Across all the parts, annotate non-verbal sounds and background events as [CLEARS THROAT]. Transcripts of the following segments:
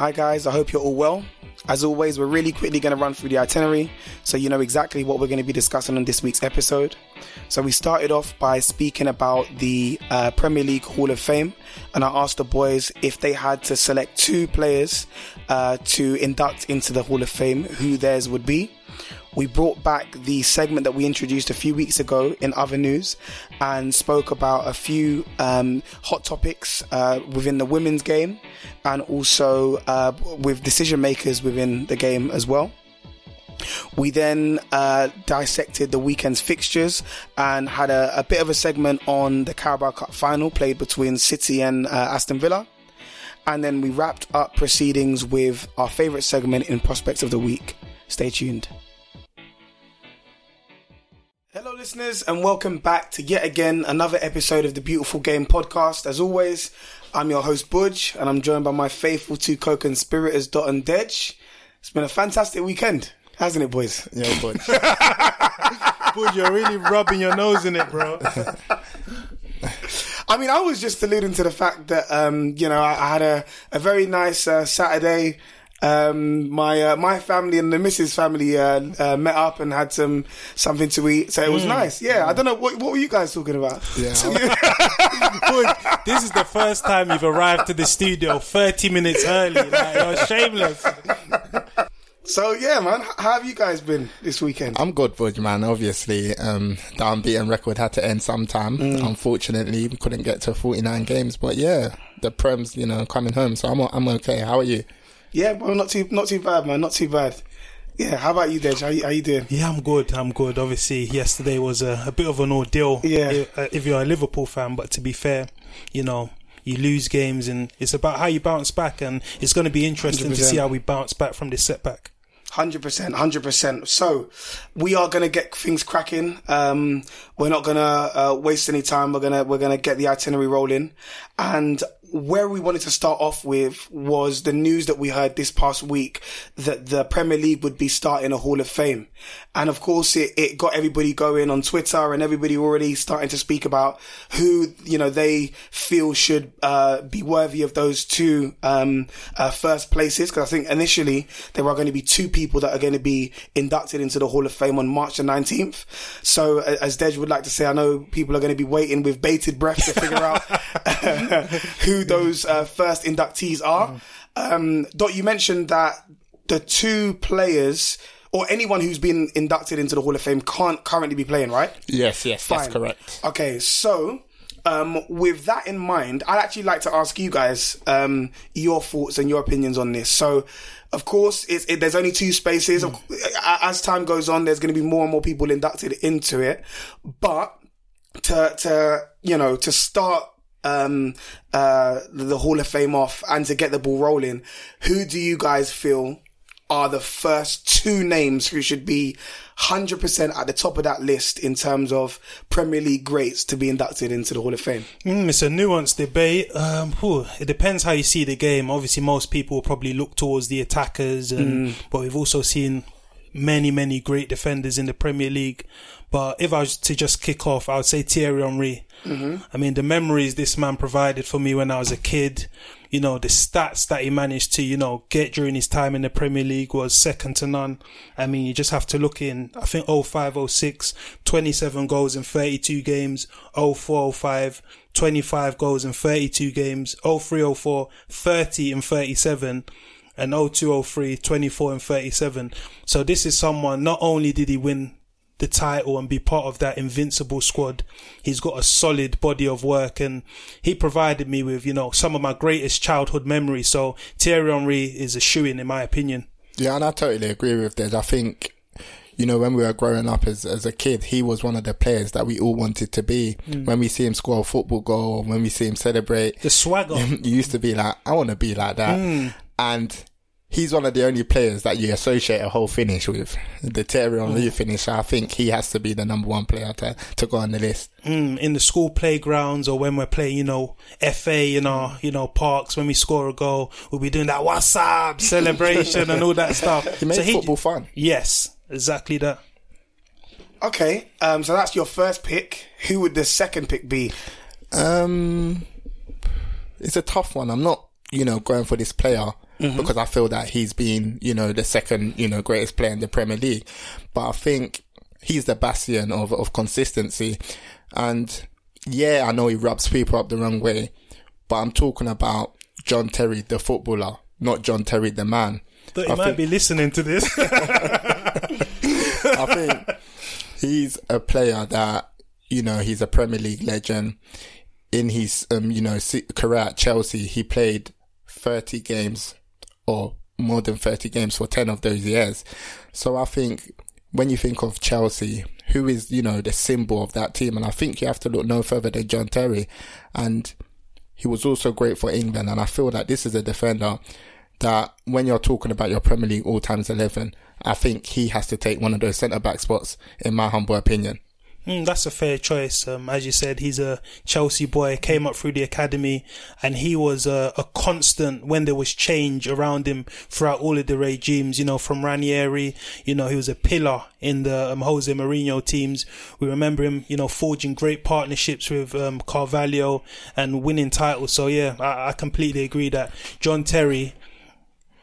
Hi, guys. I hope you're all well. As always, we're really quickly going to run through the itinerary so you know exactly what we're going to be discussing on this week's episode. So, we started off by speaking about the uh, Premier League Hall of Fame, and I asked the boys if they had to select two players uh, to induct into the Hall of Fame, who theirs would be we brought back the segment that we introduced a few weeks ago in other news and spoke about a few um, hot topics uh, within the women's game and also uh, with decision makers within the game as well. We then uh, dissected the weekend's fixtures and had a, a, bit of a segment on the Carabao Cup final played between City and uh, Aston Villa. And then we wrapped up proceedings with our favourite segment in Prospects of the Week. Stay tuned. Hello, listeners, and welcome back to yet again another episode of the Beautiful Game podcast. As always, I'm your host, Buj, and I'm joined by my faithful two co conspirators, Dot and Dej. It's been a fantastic weekend, hasn't it, boys? Yeah, Buj. [LAUGHS] Buj, you're really rubbing your nose in it, bro. [LAUGHS] I mean, I was just alluding to the fact that, um, you know, I, I had a, a very nice uh, Saturday um, my uh, my family and the missus family uh, uh, met up and had some something to eat, so it was mm. nice. Yeah, I don't know what what were you guys talking about. Yeah, [LAUGHS] this is the first time you've arrived to the studio thirty minutes early. Like, you're shameless. So yeah, man, how have you guys been this weekend? I'm good, Buj, man. Obviously, um, the unbeaten record had to end sometime. Mm. Unfortunately, we couldn't get to 49 games, but yeah, the Prem's, you know, coming home, so I'm I'm okay. How are you? Yeah, well, not too not too bad, man. Not too bad. Yeah, how about you, Dej? How you, how you doing? Yeah, I'm good. I'm good. Obviously, yesterday was a, a bit of an ordeal. Yeah. If, uh, if, you're a Liverpool fan, but to be fair, you know, you lose games, and it's about how you bounce back, and it's going to be interesting 100%. to see how we bounce back from this setback. Hundred percent, hundred percent. So, we are gonna get things cracking. Um, we're not gonna uh, waste any time. We're gonna we're gonna get the itinerary rolling, and where we wanted to start off with was the news that we heard this past week that the Premier League would be starting a Hall of Fame. And of course, it, it got everybody going on Twitter and everybody already starting to speak about who, you know, they feel should, uh, be worthy of those two, um, uh, first places. Cause I think initially there are going to be two people that are going to be inducted into the Hall of Fame on March the 19th. So as Dej would like to say, I know people are going to be waiting with bated breath to figure out [LAUGHS] who those uh, first inductees are. Um, Dot, you mentioned that the two players or anyone who's been inducted into the Hall of Fame can't currently be playing, right? Yes, yes, Fine. that's correct. Okay, so um, with that in mind, I'd actually like to ask you guys um, your thoughts and your opinions on this. So, of course, it, there's only two spaces. Mm. As time goes on, there's going to be more and more people inducted into it. But to, to you know, to start um, uh, the Hall of Fame off and to get the ball rolling, who do you guys feel are the first two names who should be 100% at the top of that list in terms of Premier League greats to be inducted into the Hall of Fame? Mm, it's a nuanced debate. Um, whew, it depends how you see the game. Obviously, most people will probably look towards the attackers, and, but we've also seen many, many great defenders in the Premier League. But if I was to just kick off, I would say Thierry Henry. Mm-hmm. I mean, the memories this man provided for me when I was a kid, you know, the stats that he managed to, you know, get during his time in the Premier League was second to none. I mean, you just have to look in, I think 05, 06, 27 goals in 32 games, 04, 05, 25 goals in 32 games, 03, 04, 30 and 37 and 0203 24 and 37 so this is someone not only did he win the title and be part of that invincible squad. He's got a solid body of work and he provided me with you know some of my greatest childhood memories. So Thierry Henry is a shoe in in my opinion. Yeah, and I totally agree with that. I think, you know, when we were growing up as, as a kid, he was one of the players that we all wanted to be. Mm. When we see him score a football goal, when we see him celebrate, the swagger. [LAUGHS] You used to be like, I want to be like that. Mm. And he's one of the only players that you associate a whole finish with. The Thierry Henry finish, I think he has to be the number one player to, to go on the list. mm, in the school playgrounds or when we're playing, you know, FA in our, you know, parks, when we score a goal, we'll be doing that what's up celebration and all that stuff. [LAUGHS] He made So football fun. Yes, exactly that. Okay, um, so that's your first pick. Who would the second pick be? Um, it's a tough one. I'm not, you know, going for this player because I feel that he's been, you know, the second, you know, greatest player in the Premier League. But I think he's the bastion of, of consistency. And yeah, I know he rubs people up the wrong way, but I'm talking about John Terry, the footballer, not John Terry, the man. But he I might think- be listening to this. [LAUGHS] I think he's a player that you know he's a Premier League legend. In his um you know career at Chelsea, he played thirty games or more than thirty games for ten of those years. So I think when you think of Chelsea, who is you know the symbol of that team, and I think you have to look no further than John Terry, and he was also great for England. And I feel that this is a defender that when you're talking about your Premier League all times 11, I think he has to take one of those centre back spots, in my humble opinion. Mm, that's a fair choice. Um, as you said, he's a Chelsea boy, came up through the academy, and he was a, a constant when there was change around him throughout all of the regimes. You know, from Ranieri, you know, he was a pillar in the um, Jose Mourinho teams. We remember him, you know, forging great partnerships with um, Carvalho and winning titles. So yeah, I, I completely agree that John Terry.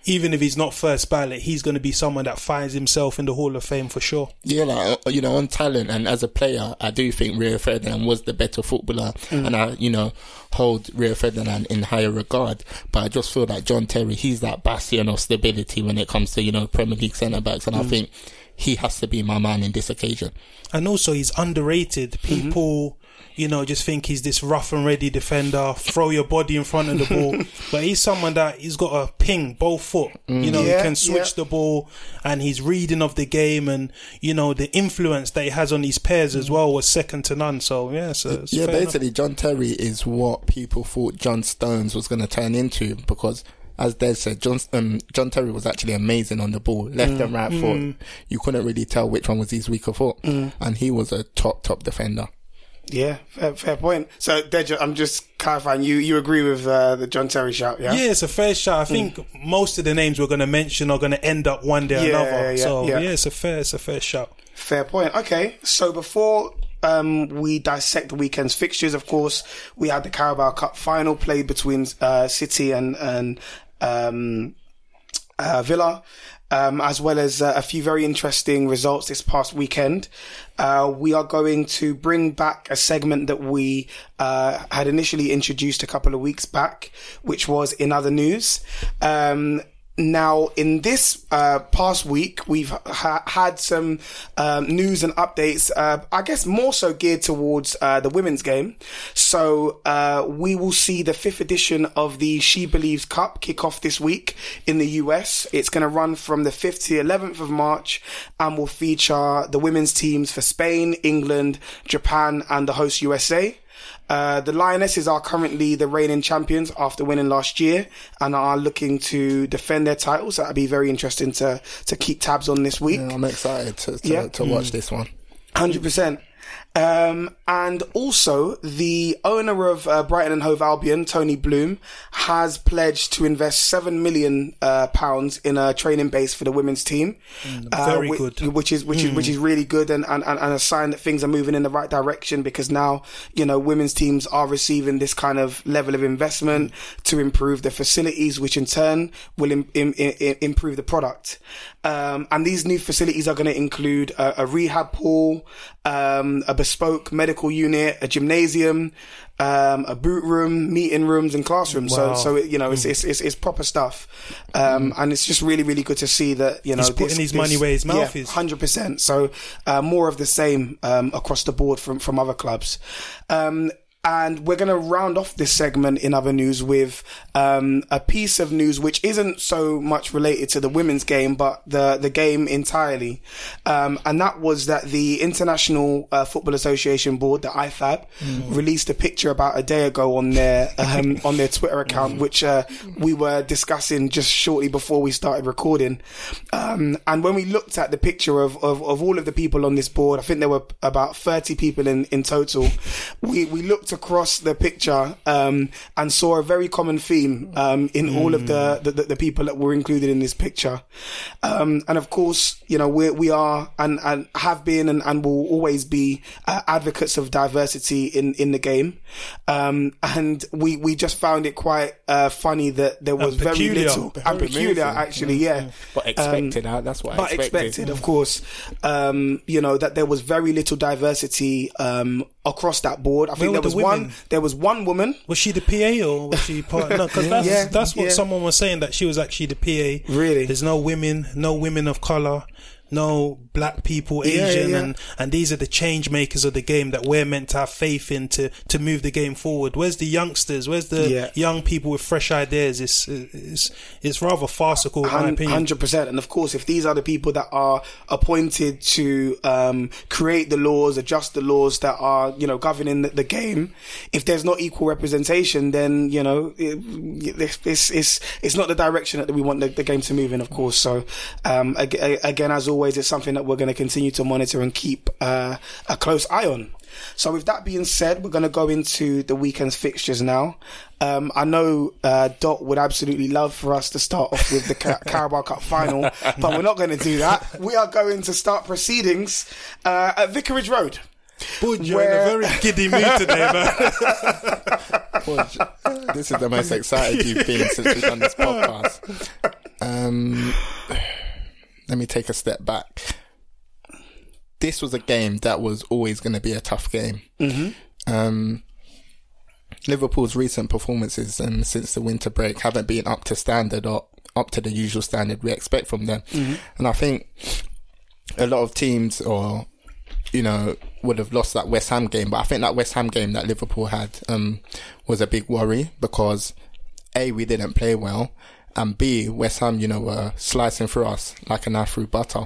Even if he's not first ballot, he's going to be someone that finds himself in the Hall of Fame for sure. Yeah, like, uh, uh, you know, on talent and as a player, I do think Rio Ferdinand was the better footballer mm. and I, you know, hold Rio Ferdinand in higher regard. But I just feel that John Terry, he's that bastion of stability when it comes to, you know, Premier League centre backs. And I mm. think he has to be my man in this occasion. and also he's underrated. Mm-hmm. People, you know, just think he's this rough and ready defender, throw your body in front of the ball. [LAUGHS] but he's someone that he's got a ping both foot. Mm. You know, Yeah, he can switch yeah. the ball and he's reading of the game and, you know, the influence that he has on his pairs as mm. well was second to none. So yeah, so Yeah, fair enough. basically, John Terry is what people thought John Stones was going to turn into because, as Des said, John um, John Terry was actually amazing on the ball, left mm. and right foot. You couldn't really tell which one was his weaker foot, and he was a top top defender. Yeah, fair, fair point. So, Deja, I'm just clarifying. You you agree with uh, the John Terry shout? Yeah. Yeah, it's a fair shot. I think most of the names we're going to mention are going to end up one day or Yeah, another. yeah, so yeah. yeah, it's a fair, it's a fair shot. Fair point. Okay, so before um, we dissect the weekend's fixtures, of course, we had the Carabao Cup final played between uh, City and and um, uh, Villa. Um, as well as uh, a few very interesting results this past weekend. Uh, we are going to bring back a segment that we uh, had initially introduced a couple of weeks back, which was in other news. Um, now, in this uh, past week, we've ha- had some um, news and updates. Uh, I guess more so geared towards uh, the women's game. So uh, we will see the fifth edition of the She Believes Cup kick off this week in the US. It's going to run from the 5th to the 11th of March and will feature the women's teams for Spain, England, Japan, and the host USA. Uh, the Lionesses are currently the reigning champions after winning last year and are looking to defend their titles. So that'd be very interesting to, to keep tabs on this week. Yeah, I'm excited to, to, Yeah. to watch this one. Hundred percent. Um, and also the owner of uh, Brighton and Hove Albion, Tony Bloom, has pledged to invest seven million uh, pounds in a training base for the women's team. uh, very whi- good. Which is which is which is really good and, and, and a sign that things are moving in the right direction because now you know women's teams are receiving this kind of level of investment to improve the facilities, which in turn will Im- im- im- improve the product. Um, and these new facilities are going to include a, a rehab pool, um, a bespoke medical unit, a gymnasium, um, a boot room, meeting rooms, and classrooms. Wow. So, so it, you know, it's, it's it's it's proper stuff, um, and it's just really really good to see that you know He's putting his money where his mouth is. Hundred percent. So uh, more of the same um, across the board from from other clubs. Um, and we're going to round off this segment in other news with um, a piece of news which isn't so much related to the women's game, but the the game entirely. Um, and that was that the International uh, Football Association Board, the IFAB, released a picture about a day ago on their um, [LAUGHS] on their Twitter account, which uh, we were discussing just shortly before we started recording. Um, and when we looked at the picture of, of, of all of the people on this board, I think there were about 30 people in, in total. We, we looked across the picture, um, and saw a very common theme, um, in all of the, the, the people that were included in this picture. Um, and of course, you know, we, we are and, and have been and, and will always be uh, advocates of diversity in, in the game. Um, and we, we just found it quite, uh, funny that there was very peculiar. little and peculiar amazing. actually, yeah. But expected, uh, that's what I But expected. expected, of course. Um, you know that there was very little diversity um, across that board. I think there was women? one. There was one woman. Was she the PA or was she part? No, because [LAUGHS] that's Yeah, that's what yeah. someone was saying that she was actually the PA. Really? There's no women, no women of color, no black people, Yeah, yeah, Asian, yeah. and and these are the change makers of the game that we're meant to have faith in to to move the game forward. Where's the youngsters? Where's the Yeah. young people with fresh ideas? It's it's it's rather farcical in my opinion. Hundred percent, and of course, if these are the people that are appointed to um, create the laws, adjust the laws that are you know governing the, the game, if there's not equal representation, then you know it, it's, it's it's it's not the direction that we want the, the game to move in. Of course, so um, again, as always, it's something that we're going to continue to monitor and keep uh, a close eye on. So with that being said, we're going to go into the weekend's fixtures now. Um, I know uh, Dot would absolutely love for us to start off with the Car- [LAUGHS] Carabao Cup final, but we're not going to do that. We are going to start proceedings uh, at Vicarage Road. Buj, you're Where- in a very giddy mood today, man. [LAUGHS] Well, this is the most excited you've been since we've done this podcast. Um, let me take a step back. This was a game that was always going to be a tough game. Um, Liverpool's recent performances um, since the winter break haven't been up to standard or up to the usual standard we expect from them. And I think a lot of teams or you know, would have lost that West Ham game. But I think that West Ham game that Liverpool had um, was a big worry because A, we didn't play well, and B, West Ham, you know, were slicing through us like a knife through butter.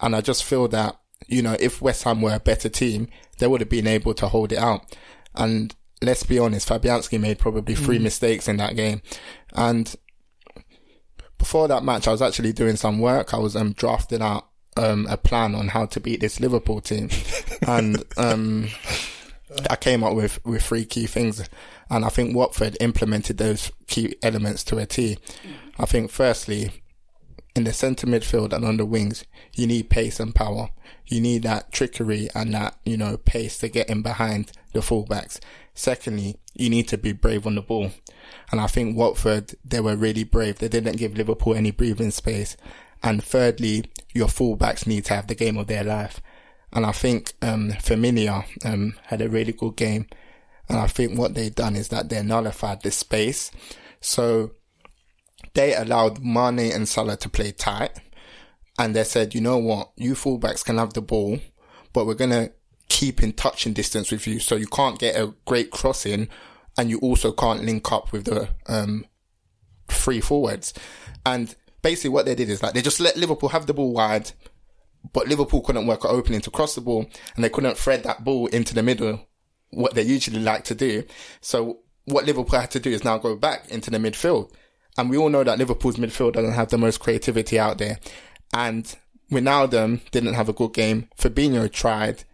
And I just feel that, you know, if West Ham were a better team, they would have been able to hold it out. And let's be honest, Fabianski made probably three mistakes in that game. And before that match, I was actually doing some work. I was um, drafting out um, a plan on how to beat this Liverpool team, [LAUGHS] and um, I came up with with three key things. And I think Watford implemented those key elements to a T. I think firstly, in the centre midfield and on the wings, you need pace and power. You need that trickery and that, you know, pace to get in behind the fullbacks. Secondly, you need to be brave on the ball. And I think Watford, they were really brave. They didn't give Liverpool any breathing space. And thirdly, your fullbacks need to have the game of their life. And I think, um, Femenía, um, had a really good game. And I think what they've done is that they nullified the space. So they allowed Mane and Salah to play tight. And they said, you know what? You fullbacks can have the ball, but we're going to keep in touching distance with you. So you can't get a great cross in and you also can't link up with the, um, free forwards. And basically what they did is like they just let Liverpool have the ball wide, but Liverpool couldn't work an opening to cross the ball and they couldn't thread that ball into the middle what they usually like to do. So what Liverpool had to do is now go back into the midfield. And we all know that Liverpool's midfield doesn't have the most creativity out there. And Wijnaldum didn't have a good game. Fabinho tried.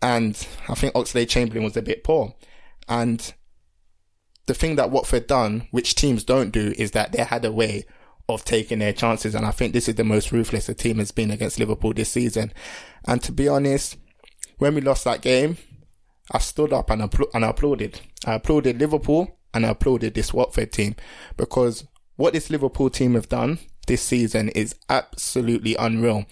And I think Oxlade Chamberlain was a bit poor. And the thing that Watford done, which teams don't do, is that they had a way of taking their chances. And I think this is the most ruthless a team has been against Liverpool this season. And to be honest, when we lost that game, I stood up and, appla- and I applauded. I applauded Liverpool and I applauded this Watford team because what this Liverpool team have done this season is absolutely unreal.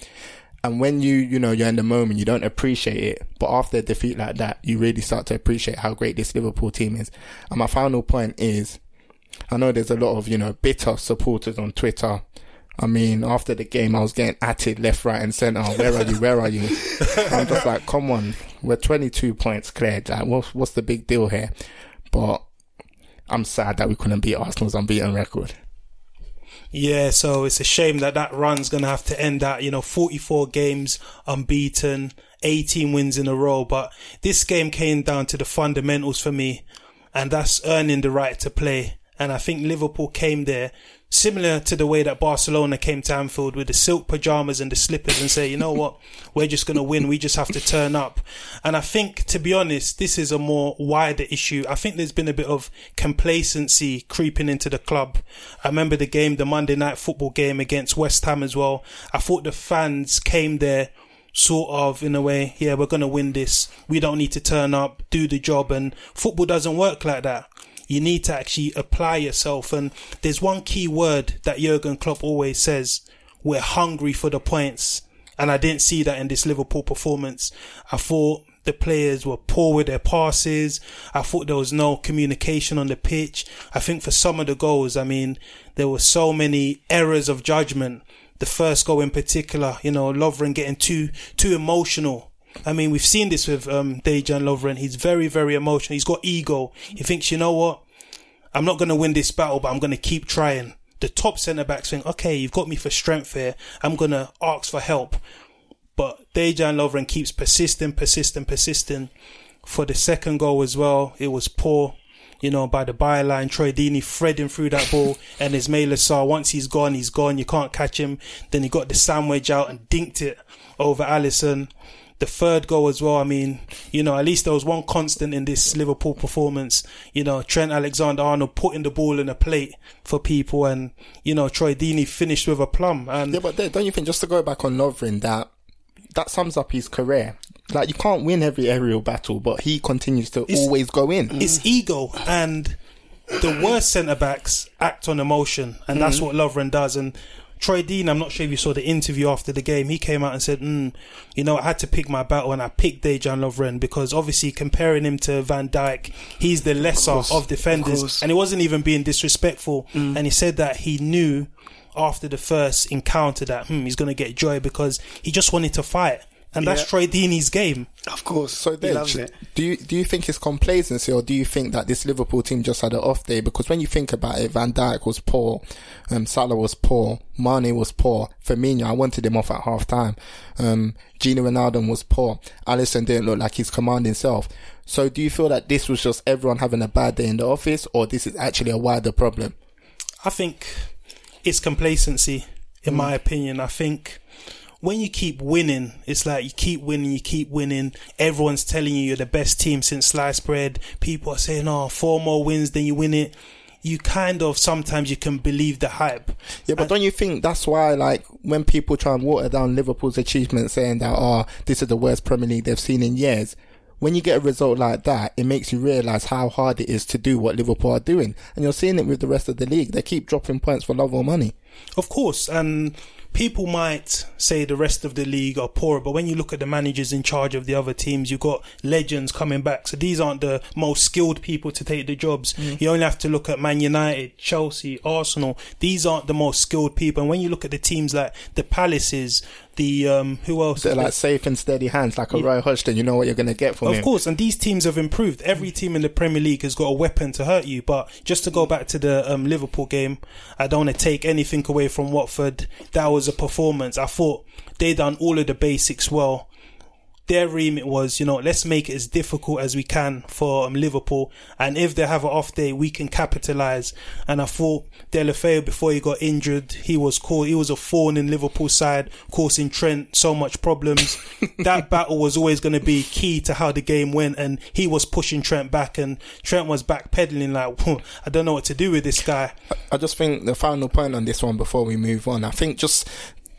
And when you, you know, you're in the moment, you don't appreciate it. But after a defeat like that, you really start to appreciate how great this Liverpool team is. And my final point is, I know there's a lot of, you know, bitter supporters on Twitter. I mean, after the game, I was getting atted left, right, and centre. Where are you? Where are you? [LAUGHS] I'm just like, come on, we're 22 points cleared. Like, what's what's the big deal here? But I'm sad that we couldn't beat Arsenal's unbeaten record. Yeah, so it's a shame that that run's going to have to end at, you know, 44 games unbeaten, 18 wins in a row. But this game came down to the fundamentals for me, and that's earning the right to play. And I think Liverpool came there similar to the way that Barcelona came to Anfield with the silk pajamas and the slippers and say, you know what, we're just going to win. We just have to turn up. And I think, to be honest, this is a more wider issue. I think there's been a bit of complacency creeping into the club. I remember the game, the Monday night football game against West Ham as well. I thought the fans came there sort of in a way, yeah, we're going to win this. We don't need to turn up, do the job. And football doesn't work like that you need to actually apply yourself. And there's one key word that Jurgen Klopp always says: "We're hungry for the points." And I didn't see that in this Liverpool performance. I thought the players were poor with their passes. I thought there was no communication on the pitch. I think for some of the goals, I mean, there were so many errors of judgment. The first goal in particular, you know, Lovren getting too, too emotional I mean, we've seen this with um, Dejan Lovren. He's very, very emotional. He's got ego. He thinks, you know what? I'm not going to win this battle, but I'm going to keep trying. The top centre backs think, okay, you've got me for strength here. I'm going to ask for help. But Dejan Lovren keeps persisting, persisting, persisting. For the second goal as well, it was poor you know, by the byline, Troy Deeney threading through that ball, and Ismaila Sarr, once he's gone, he's gone, you can't catch him. Then he got the sandwich out and dinked it over Alisson the third goal as well. I mean, you know, at least there was one constant in this Liverpool performance. You know, Trent Alexander Arnold putting the ball in a plate for people, and you know, Troy Deeney finished with a plum. And yeah, but don't you think just to go back on Lovren that that sums up his career? Like you can't win every aerial battle, but he continues to always go in. It's ego and. The worst centre backs act on emotion, and that's mm. what Lovren does. And Troy Deeney, I'm not sure if you saw the interview after the game. He came out and said, mm, you know, I had to pick my battle and I picked Dejan Lovren because obviously comparing him to Van Dijk, he's the lesser of, of defenders. Of and he wasn't even being disrespectful. Mm. And he said that he knew after the first encounter that hmm, he's going to get joy because he just wanted to fight and that's yeah. Troy Deeney's game. Of course, so then, loves it. Do you do you think it's complacency, or do you think that this Liverpool team just had an off day? Because when you think about it, Van Dijk was poor, um, Salah was poor, Mane was poor, Firmino, I wanted him off at half time. Um, Gini Wijnaldum was poor. Alisson didn't look like his commanding self. So do you feel that this was just everyone having a bad day in the office, or this is actually a wider problem? I think it's complacency, in mm. my opinion. I think when you keep winning, it's like you keep winning, you keep winning. Everyone's telling you you're the best team since sliced bread. People are saying, "Oh, four more wins, then you win it." You kind of sometimes you can believe the hype. Yeah, but and, don't you think that's why, like, when people try and water down Liverpool's achievements, saying that, "Oh, this is the worst Premier League they've seen in years," when you get a result like that, it makes you realise how hard it is to do what Liverpool are doing. And you're seeing it with the rest of the league. They keep dropping points for love or money. Of course. And people might say the rest of the league are poor, but when you look at the managers in charge of the other teams, you've got legends coming back. So these aren't the most skilled people to take the jobs. Mm. You only have to look at Man United, Chelsea, Arsenal. These aren't the most skilled people. And when you look at the teams like the Palaces, the um, who else? They're like safe and steady hands, like a yeah. Roy Hodgson. You know what you're going to get from of him. Of course, and these teams have improved. Every team in the Premier League has got a weapon to hurt you. But just to go back to the um, Liverpool game, I don't want to take anything away from Watford. That was a performance. I thought they done all of the basics well. Their remit was, you know, let's make it as difficult as we can for um, Liverpool. And if they have an off day, we can capitalize. And I thought Deulofeu, before he got injured, he was cool. He was a thorn in Liverpool side, causing Trent so much problems. [LAUGHS] that battle was always going to be key to how the game went. And he was pushing Trent back and Trent was backpedaling like, I don't know what to do with this guy. I just think the final point on this one before we move on, I think just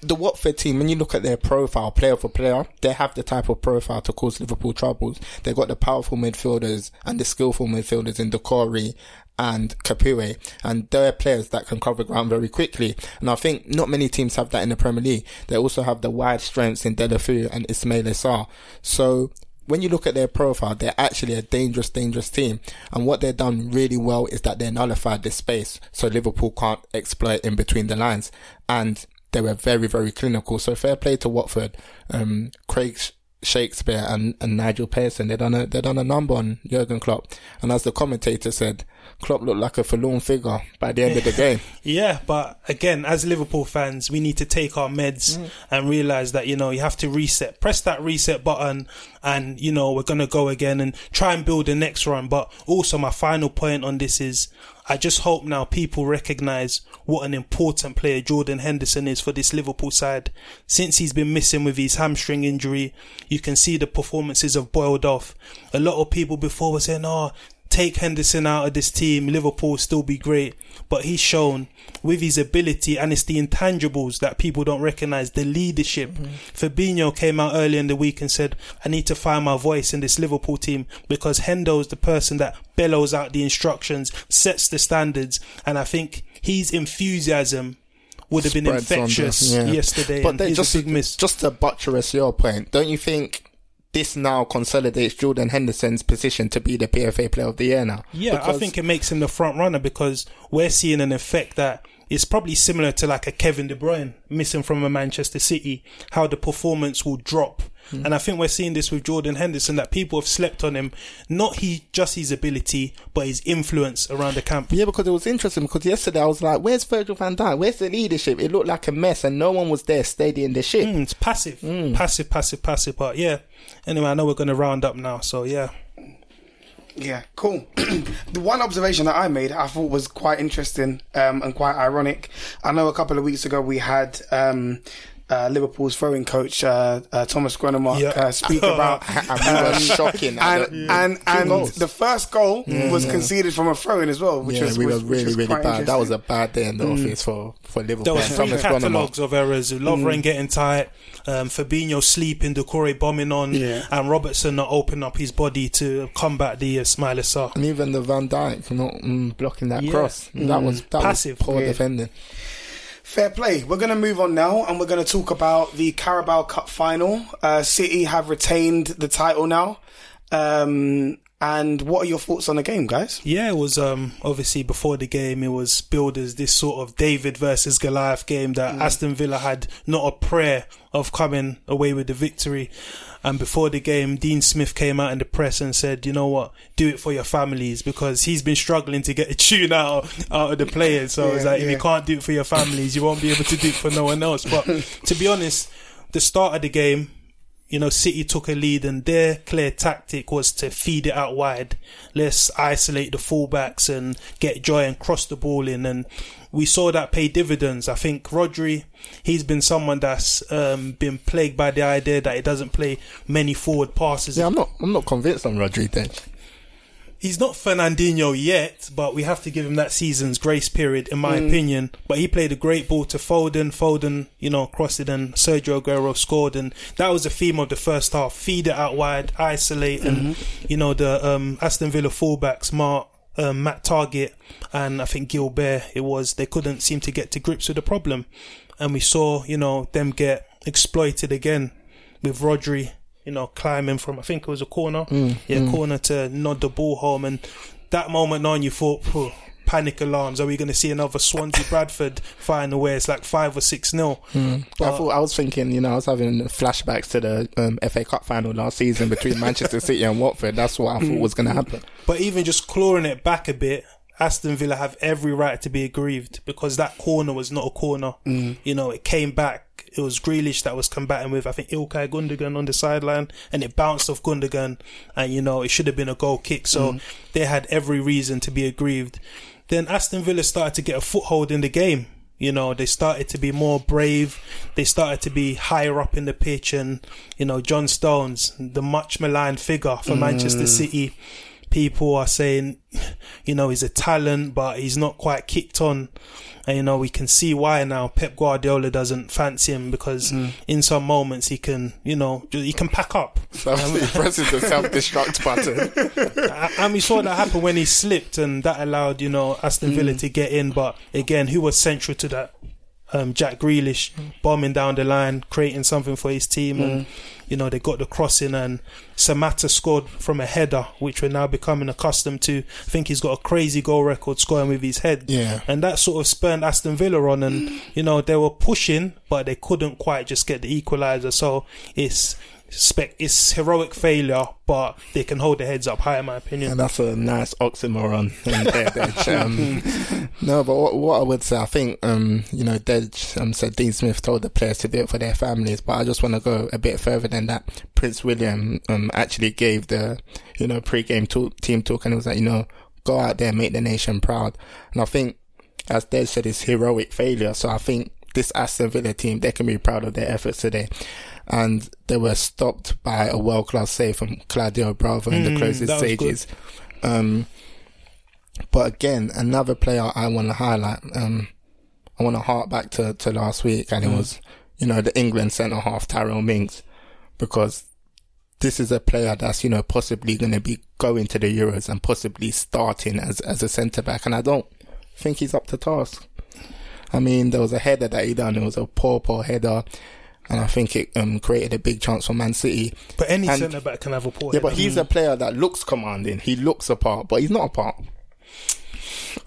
the Watford team, when you look at their profile, player for player, they have the type of profile to cause Liverpool troubles. They've got the powerful midfielders and the skillful midfielders in Doucouré and Capoue, and they're players that can cover ground very quickly. And I think not many teams have that in the Premier League. They also have the wide strengths in Deulofeu and Ismaila Sarr. So when you look at their profile, they're actually a dangerous, dangerous team. And what they've done really well is that they nullified this space so Liverpool can't exploit in between the lines. And they were very, very clinical. So fair play to Watford. Um, Craig Shakespeare and, and Nigel Pearson, they done a, they done a number on Jurgen Klopp. And as the commentator said, Klopp looked like a forlorn figure by the end of the game. [LAUGHS] Yeah, but again, as Liverpool fans, we need to take our meds mm. and realize that, you know, you have to reset, press that reset button and, you know, we're going to go again and try and build the next run. But also my final point on this is I just hope now people recognize what an important player Jordan Henderson is for this Liverpool side. Since he's been missing with his hamstring injury, you can see the performances have boiled off. A lot of people before were saying, oh, take Henderson out of this team, Liverpool will still be great. But he's shown with his ability and it's the intangibles that people don't recognize, the leadership. Mm-hmm. Fabinho came out earlier in the week and said, I need to find my voice in this Liverpool team because Hendo's the person that bellows out the instructions, sets the standards. And I think his enthusiasm would have been infectious yeah. yesterday. But just, just to buttress your point, don't you think this now consolidates Jordan Henderson's position to be the PFA Player of the Year now. Yeah, because I think it makes him the front runner because we're seeing an effect that is probably similar to like a Kevin De Bruyne missing from a Manchester City, how the performance will drop. Mm. And I think we're seeing this with Jordan Henderson that people have slept on him, not he just his ability, but his influence around the camp. Yeah, because it was interesting because yesterday I was like, "Where's Virgil Van Dijk? Where's the leadership?" It looked like a mess, and no one was there steadying the ship. Mm, it's passive, mm. passive, passive, passive. But yeah, Anyway, I know we're going to round up now, so yeah. Yeah, cool. [CLEARS THROAT] the one observation that I made, I thought was quite interesting um, and quite ironic. I know a couple of weeks ago we had um, uh, Liverpool's throwing coach uh, uh, Thomas Gronnemark yeah. Uh, speak [LAUGHS] about [LAUGHS] um, shocking and and, and, and the first goal yeah, was yeah. conceded from a throw-in as well, which was, we was, really was really bad. That was a bad day in the mm. office for for Liverpool. There was three catalogues of errors: Lovren mm. getting tight, um, Fabinho sleeping, Doucouré bombing on, and Robertson not opening up his body to combat the uh, Ismaila Sarr. And even the Van Dijk not mm, blocking that cross. Mm. That was that passive, was poor defending. Fair play. We're going to move on now and we're going to talk about the Carabao Cup final. Uh, City have retained the title now. Um, and what are your thoughts on the game, guys? Yeah, it was um, obviously before the game, it was billed as this sort of David versus Goliath game that mm. Aston Villa had not a prayer of coming away with the victory. And before the game, Dean Smith came out in the press and said, you know what, do it for your families because he's been struggling to get a [LAUGHS] tune out, out of the players. So yeah, it's like, yeah. if you can't do it for your families, you won't be able to do it for no one else. But [LAUGHS] to be honest, the start of the game, you know, City took a lead and their clear tactic was to feed it out wide. Let's isolate the fullbacks and get joy and cross the ball in. And we saw that pay dividends. I think Rodri, he's been someone that's um, been plagued by the idea that he doesn't play many forward passes. Yeah, I'm not, I'm not convinced on Rodri then he's not Fernandinho yet, but we have to give him that season's grace period, in my mm. opinion. But he played a great ball to Foden. Foden, you know, crossed it and Sergio Aguero scored. And that was the theme of the first half. Feed it out wide, isolate. Mm-hmm. And, you know, the um, Aston Villa fullbacks, Mark, um, Matt Targett and I think Guilbert, it was, they couldn't seem to get to grips with the problem. And we saw, you know, them get exploited again with Rodri you know, climbing from, I think it was a corner. Mm, yeah, mm. corner to nod the ball home. And that moment on, you thought, panic alarms. Are we going to see another Swansea Bradford final where it's like five or six nil? Mm. I thought I was thinking, you know, I was having flashbacks to the um, FA Cup final last season between Manchester [LAUGHS] City and Watford. That's what I thought was going to happen. But even just clawing it back a bit, Aston Villa have every right to be aggrieved because that corner was not a corner. Mm. You know, it came back it was Grealish that was combating with I think Ilkay Gundogan on the sideline, and it bounced off Gundogan, and you know it should have been a goal kick. So mm-hmm. they had every reason to be aggrieved. Then Aston Villa started to get a foothold in the game. You know, they started to be more brave. They started to be higher up in the pitch, and you know, John Stones, the much maligned figure for Manchester mm. City, people are saying, [LAUGHS] you know, he's a talent, but he's not quite kicked on. And you know, we can see why now. Pep Guardiola doesn't fancy him because mm. in some moments he can, you know, he can pack up. So [LAUGHS] he presses the self-destruct button. [LAUGHS] And we saw that happen when he slipped, and that allowed you know Aston mm. Villa to get in. But again, who was central to that? Um, Jack Grealish mm. bombing down the line, creating something for his team, and you know they got the crossing, and Samatta scored from a header, which we're now becoming accustomed to. I think he's got a crazy goal record scoring with his head, Yeah. and that sort of spurned Aston Villa on, and you know they were pushing, but they couldn't quite just get the equaliser. So it's spec, it's heroic failure, but they can hold their heads up high, in my opinion. And that's a nice oxymoron. Dej. Um, [LAUGHS] no, but what, what I would say, I think, um, you know, Dej um, said Dean Smith told the players to do it for their families, but I just want to go a bit further than that. Prince William um, actually gave the, you know, pre-game talk, team talk and it was like, you know, go out there, make the nation proud. And I think, as Dej said, it's heroic failure. So I think this Aston Villa team, they can be proud of their efforts today. And they were stopped by a world class save from Claudio Bravo in the Mm, closing that stages. Um, but again, another player I want to highlight. Um, I want to hark back to, to last week, and Mm. it was, you know, the England centre half Tyrone Mings, because this is a player that's, you know, possibly going to be going to the Euros and possibly starting as, as a centre back. And I don't think he's up to task. I mean, there was a header that he done. It was a poor, poor header. And I think it um, created a big chance for Man City. But any centre back can have a poor Yeah, but he's a player that looks commanding. He looks apart, but he's not apart.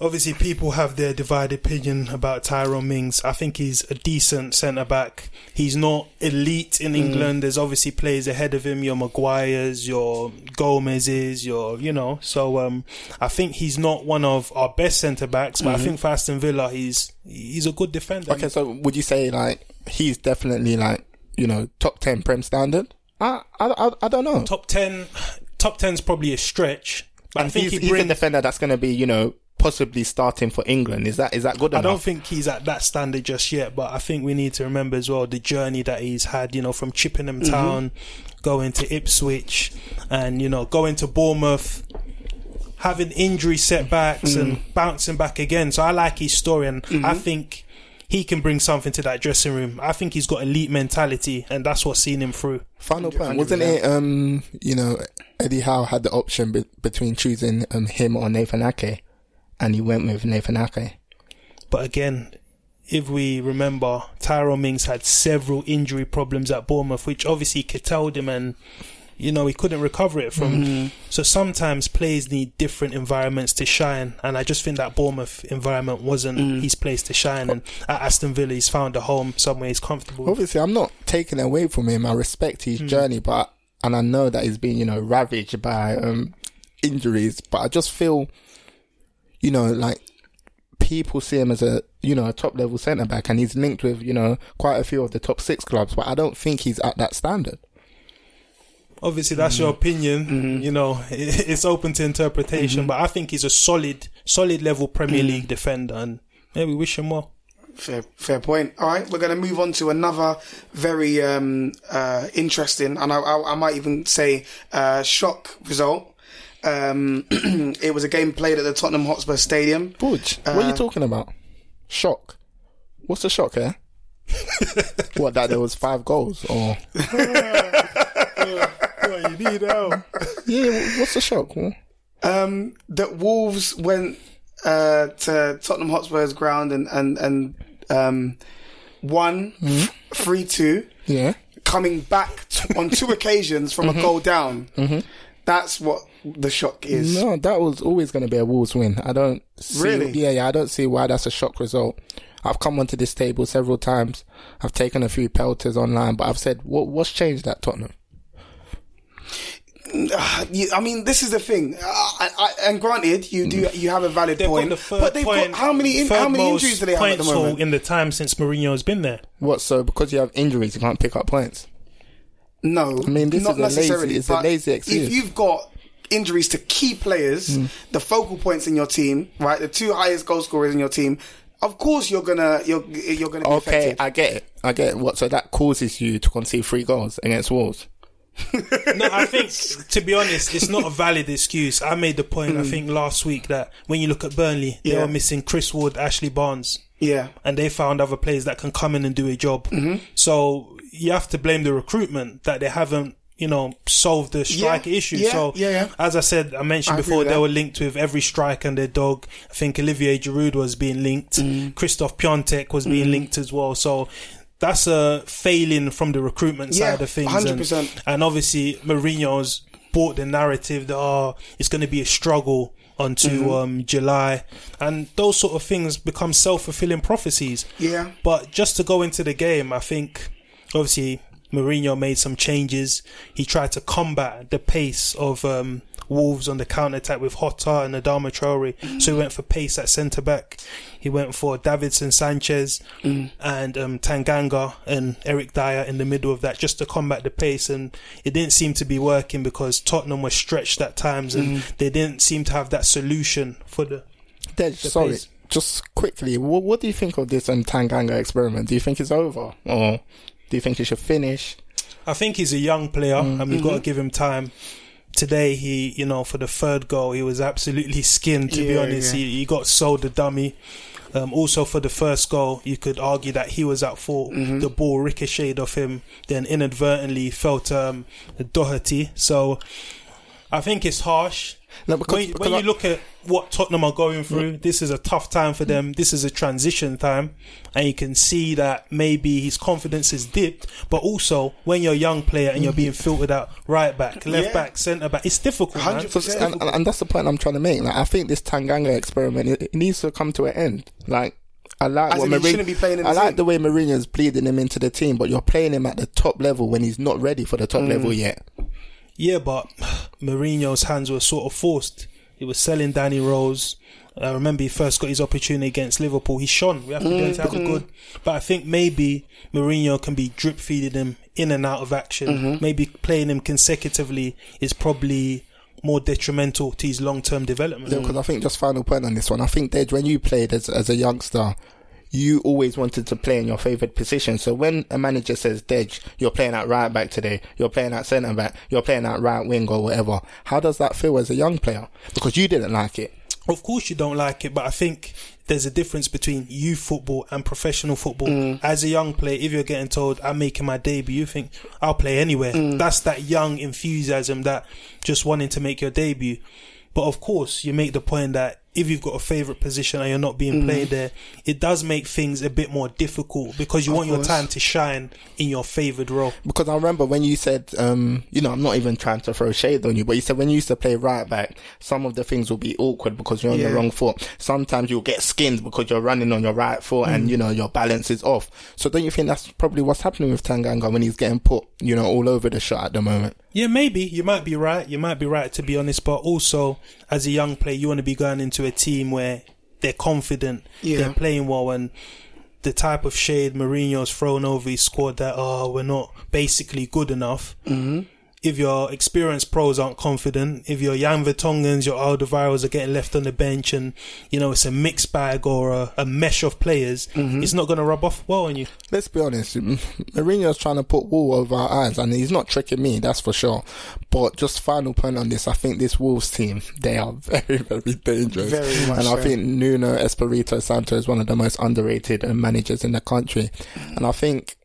Obviously, people have their divided opinion about Tyrone Mings. I think he's a decent centre back. He's not elite in England. There's obviously players ahead of him. Your Maguires, your Gomez's, your you know. So um, I think he's not one of our best centre backs. But I think for Aston Villa, he's he's a good defender. Okay, so would you say like he's definitely like you know top ten prem standard? I I I, I don't know. top ten, top ten's probably a stretch. But I think he's, he he's a defender that's going to be you know possibly starting for England. Is that is that good I enough? don't think he's at that standard just yet, but I think we need to remember as well the journey that he's had, you know, from Chippenham Mm-hmm. Town, going to Ipswich, and, you know, going to Bournemouth, having injury setbacks Mm. and bouncing back again. So I like his story, and Mm-hmm. I think he can bring something to that dressing room. I think he's got elite mentality, and that's what's seen him through. Final point wasn't it? Um, you know, Eddie Howe had the option be- between choosing um him or Nathan Ake, and he went with Nathan Ake. But again, if we remember, Tyrone Mings had several injury problems at Bournemouth, which obviously curtailed him and, you know, he couldn't recover it from. Mm-hmm. So sometimes players need different environments to shine. And I just think that Bournemouth environment wasn't mm. his place to shine. And at Aston Villa, he's found a home somewhere he's comfortable. Obviously, I'm not taking away from him. I respect his mm. journey, but and I know that he's been, you know, ravaged by um, injuries. But I just feel, you know, like people see him as a, you know, a top level centre back, and he's linked with, you know, quite a few of the top six clubs. But I don't think he's at that standard. Obviously, that's your opinion. You know, it- [LAUGHS] it's open to interpretation. But I think he's a solid, solid level Premier League defender. And yeah, we wish him well. Fair, fair point. All right, we're going to move on to another very um, uh, interesting, and I, I, I might even say uh, shock result. Um, [CLEARS THROAT] it was a game played at the Tottenham Hotspur Stadium. Buj, what are you talking about? Shock. What's the shock here? [LAUGHS] what that there was five goals or [LAUGHS] you need help. [LAUGHS] yeah? What's the shock? Um, that Wolves went uh, to Tottenham Hotspur's ground and and and um, won three two, Yeah. coming back t- on two [LAUGHS] occasions from a goal down. That's what the shock is. No, that was always going to be a Wolves win. I don't see, Really? Yeah, yeah. I don't see why that's a shock result. I've come onto this table several times. I've taken a few pelters online, but I've said, what what's changed at Tottenham? [SIGHS] You- I mean, this is the thing. Uh, I, I, and granted, you do you have a valid They've point, the but they've point, got how many in, how many injuries do they have at the points haul moment? in the time since Mourinho's been there? What? So because you have injuries, you can't pick up points. No, I mean, this not is a lazy- necessarily. it's a lazy excuse. If you've got injuries to key players, the focal points in your team, right, the two highest goal scorers in your team, of course you're gonna you're you're gonna be Okay, affected. I get it. I get it. What? So that causes you to concede three goals against Wolves. No, I think to be honest, it's not a valid excuse. I made the point I think last week that when you look at Burnley, they Yeah. were missing Chris Wood, Ashley Barnes, yeah, and they found other players that can come in and do a job. Mm-hmm. So you have to blame the recruitment that they haven't, you know, solved the striker Yeah, issue. yeah, so yeah, yeah. as I said, I mentioned I before, they were linked with every striker and their dog. I think Olivier Giroud was being linked. Mm. Christoph Piątek was being linked as well. So that's a failing from the recruitment Yeah, side of things. and- 100%. and obviously Mourinho's bought the narrative that oh, it's going to be a struggle until Mm-hmm. um, July, and those sort of things become self fulfilling prophecies. Yeah. But just to go into the game, I think obviously Mourinho made some changes. He tried to combat the pace of um, Wolves on the counter attack with Jota and Adama Traore. So he went for pace at centre back. He went for Davinson Sanchez and um, Tanganga and Eric Dier in the middle of that just to combat the pace. And it didn't seem to be working because Tottenham were stretched at times and they didn't seem to have that solution for the. Dej, sorry, pace. just quickly, what, what do you think of this um, Tanganga experiment? Do you think it's over, or do you think it should finish? I think he's a young player and we've got to give him time. Today, he, you know, for the third goal, he was absolutely skinned, to be honest. yeah. He, he got sold the dummy. Um, also, for the first goal, you could argue that he was at fault. The ball ricocheted off him, then inadvertently felt um, Doherty. So, I think it's harsh. No, because- when, because when I- you look at what Tottenham are going through, this is a tough time for them. This is a transition time, and you can see that maybe his confidence is dipped. But also, when you're a young player and you're being filtered out right back, left Yeah. back, centre back, it's difficult. Man. 100%. And, and, and that's the point I'm trying to make. Like, I think this Tanganga experiment it, it needs to come to an end. Like, I like As what in Mourinho- be playing in I the like team. the way Mourinho's bleeding him into the team, but you're playing him at the top level when he's not ready for the top mm. level yet. Yeah, but Mourinho's hands were sort of forced. He was selling Danny Rose. I remember he first got his opportunity against Liverpool. He shone. We have to to have a good. But I think maybe Mourinho can be drip feeding him in and out of action. Mm-hmm. Maybe playing him consecutively is probably more detrimental to his long term development. Because I think just final point on this one. I think Dej, when you played as as a youngster, you always wanted to play in your favoured position. So when a manager says, Dej, you're playing at right back today, you're playing at centre back, you're playing at right wing or whatever, how does that feel as a young player? Because you didn't like it. Of course, you don't like it, but I think there's a difference between youth football and professional football. Mm. As a young player, if you're getting told, I'm making my debut, you think, I'll play anywhere. Mm. That's that young enthusiasm, that just wanting to make your debut. But of course, you make the point that if you've got a favourite position and you're not being played there, it does make things a bit more difficult because you want your time to shine in your favoured role. Because I remember when you said, um, you know, I'm not even trying to throw shade on you, but you said when you used to play right back, some of the things will be awkward because you're on Yeah. the wrong foot. Sometimes you'll get skinned because you're running on your right foot and, you know, your balance is off. So don't you think that's probably what's happening with Tanganga when he's getting put, you know, all over the shot at the moment? Yeah, maybe you might be right. You might be right to be honest, but also as a young player, you want to be going into a team where they're confident, Yeah. they're playing well, and the type of shade Mourinho's thrown over his squad that oh we're not basically good enough. Mm-hmm. If your experienced pros aren't confident, if your Jan Vertonghen's, your Alderweireld's are getting left on the bench, and you know it's a mixed bag or a, a mesh of players, mm-hmm. it's not going to rub off well on you. Let's be honest, M- Mourinho's trying to put wool over our eyes, and he's not tricking me, that's for sure. But just final point on this, I think this Wolves team, they are [LAUGHS] very, very dangerous. Very much and I think Nuno Espirito Santo is one of the most underrated managers in the country. And I think,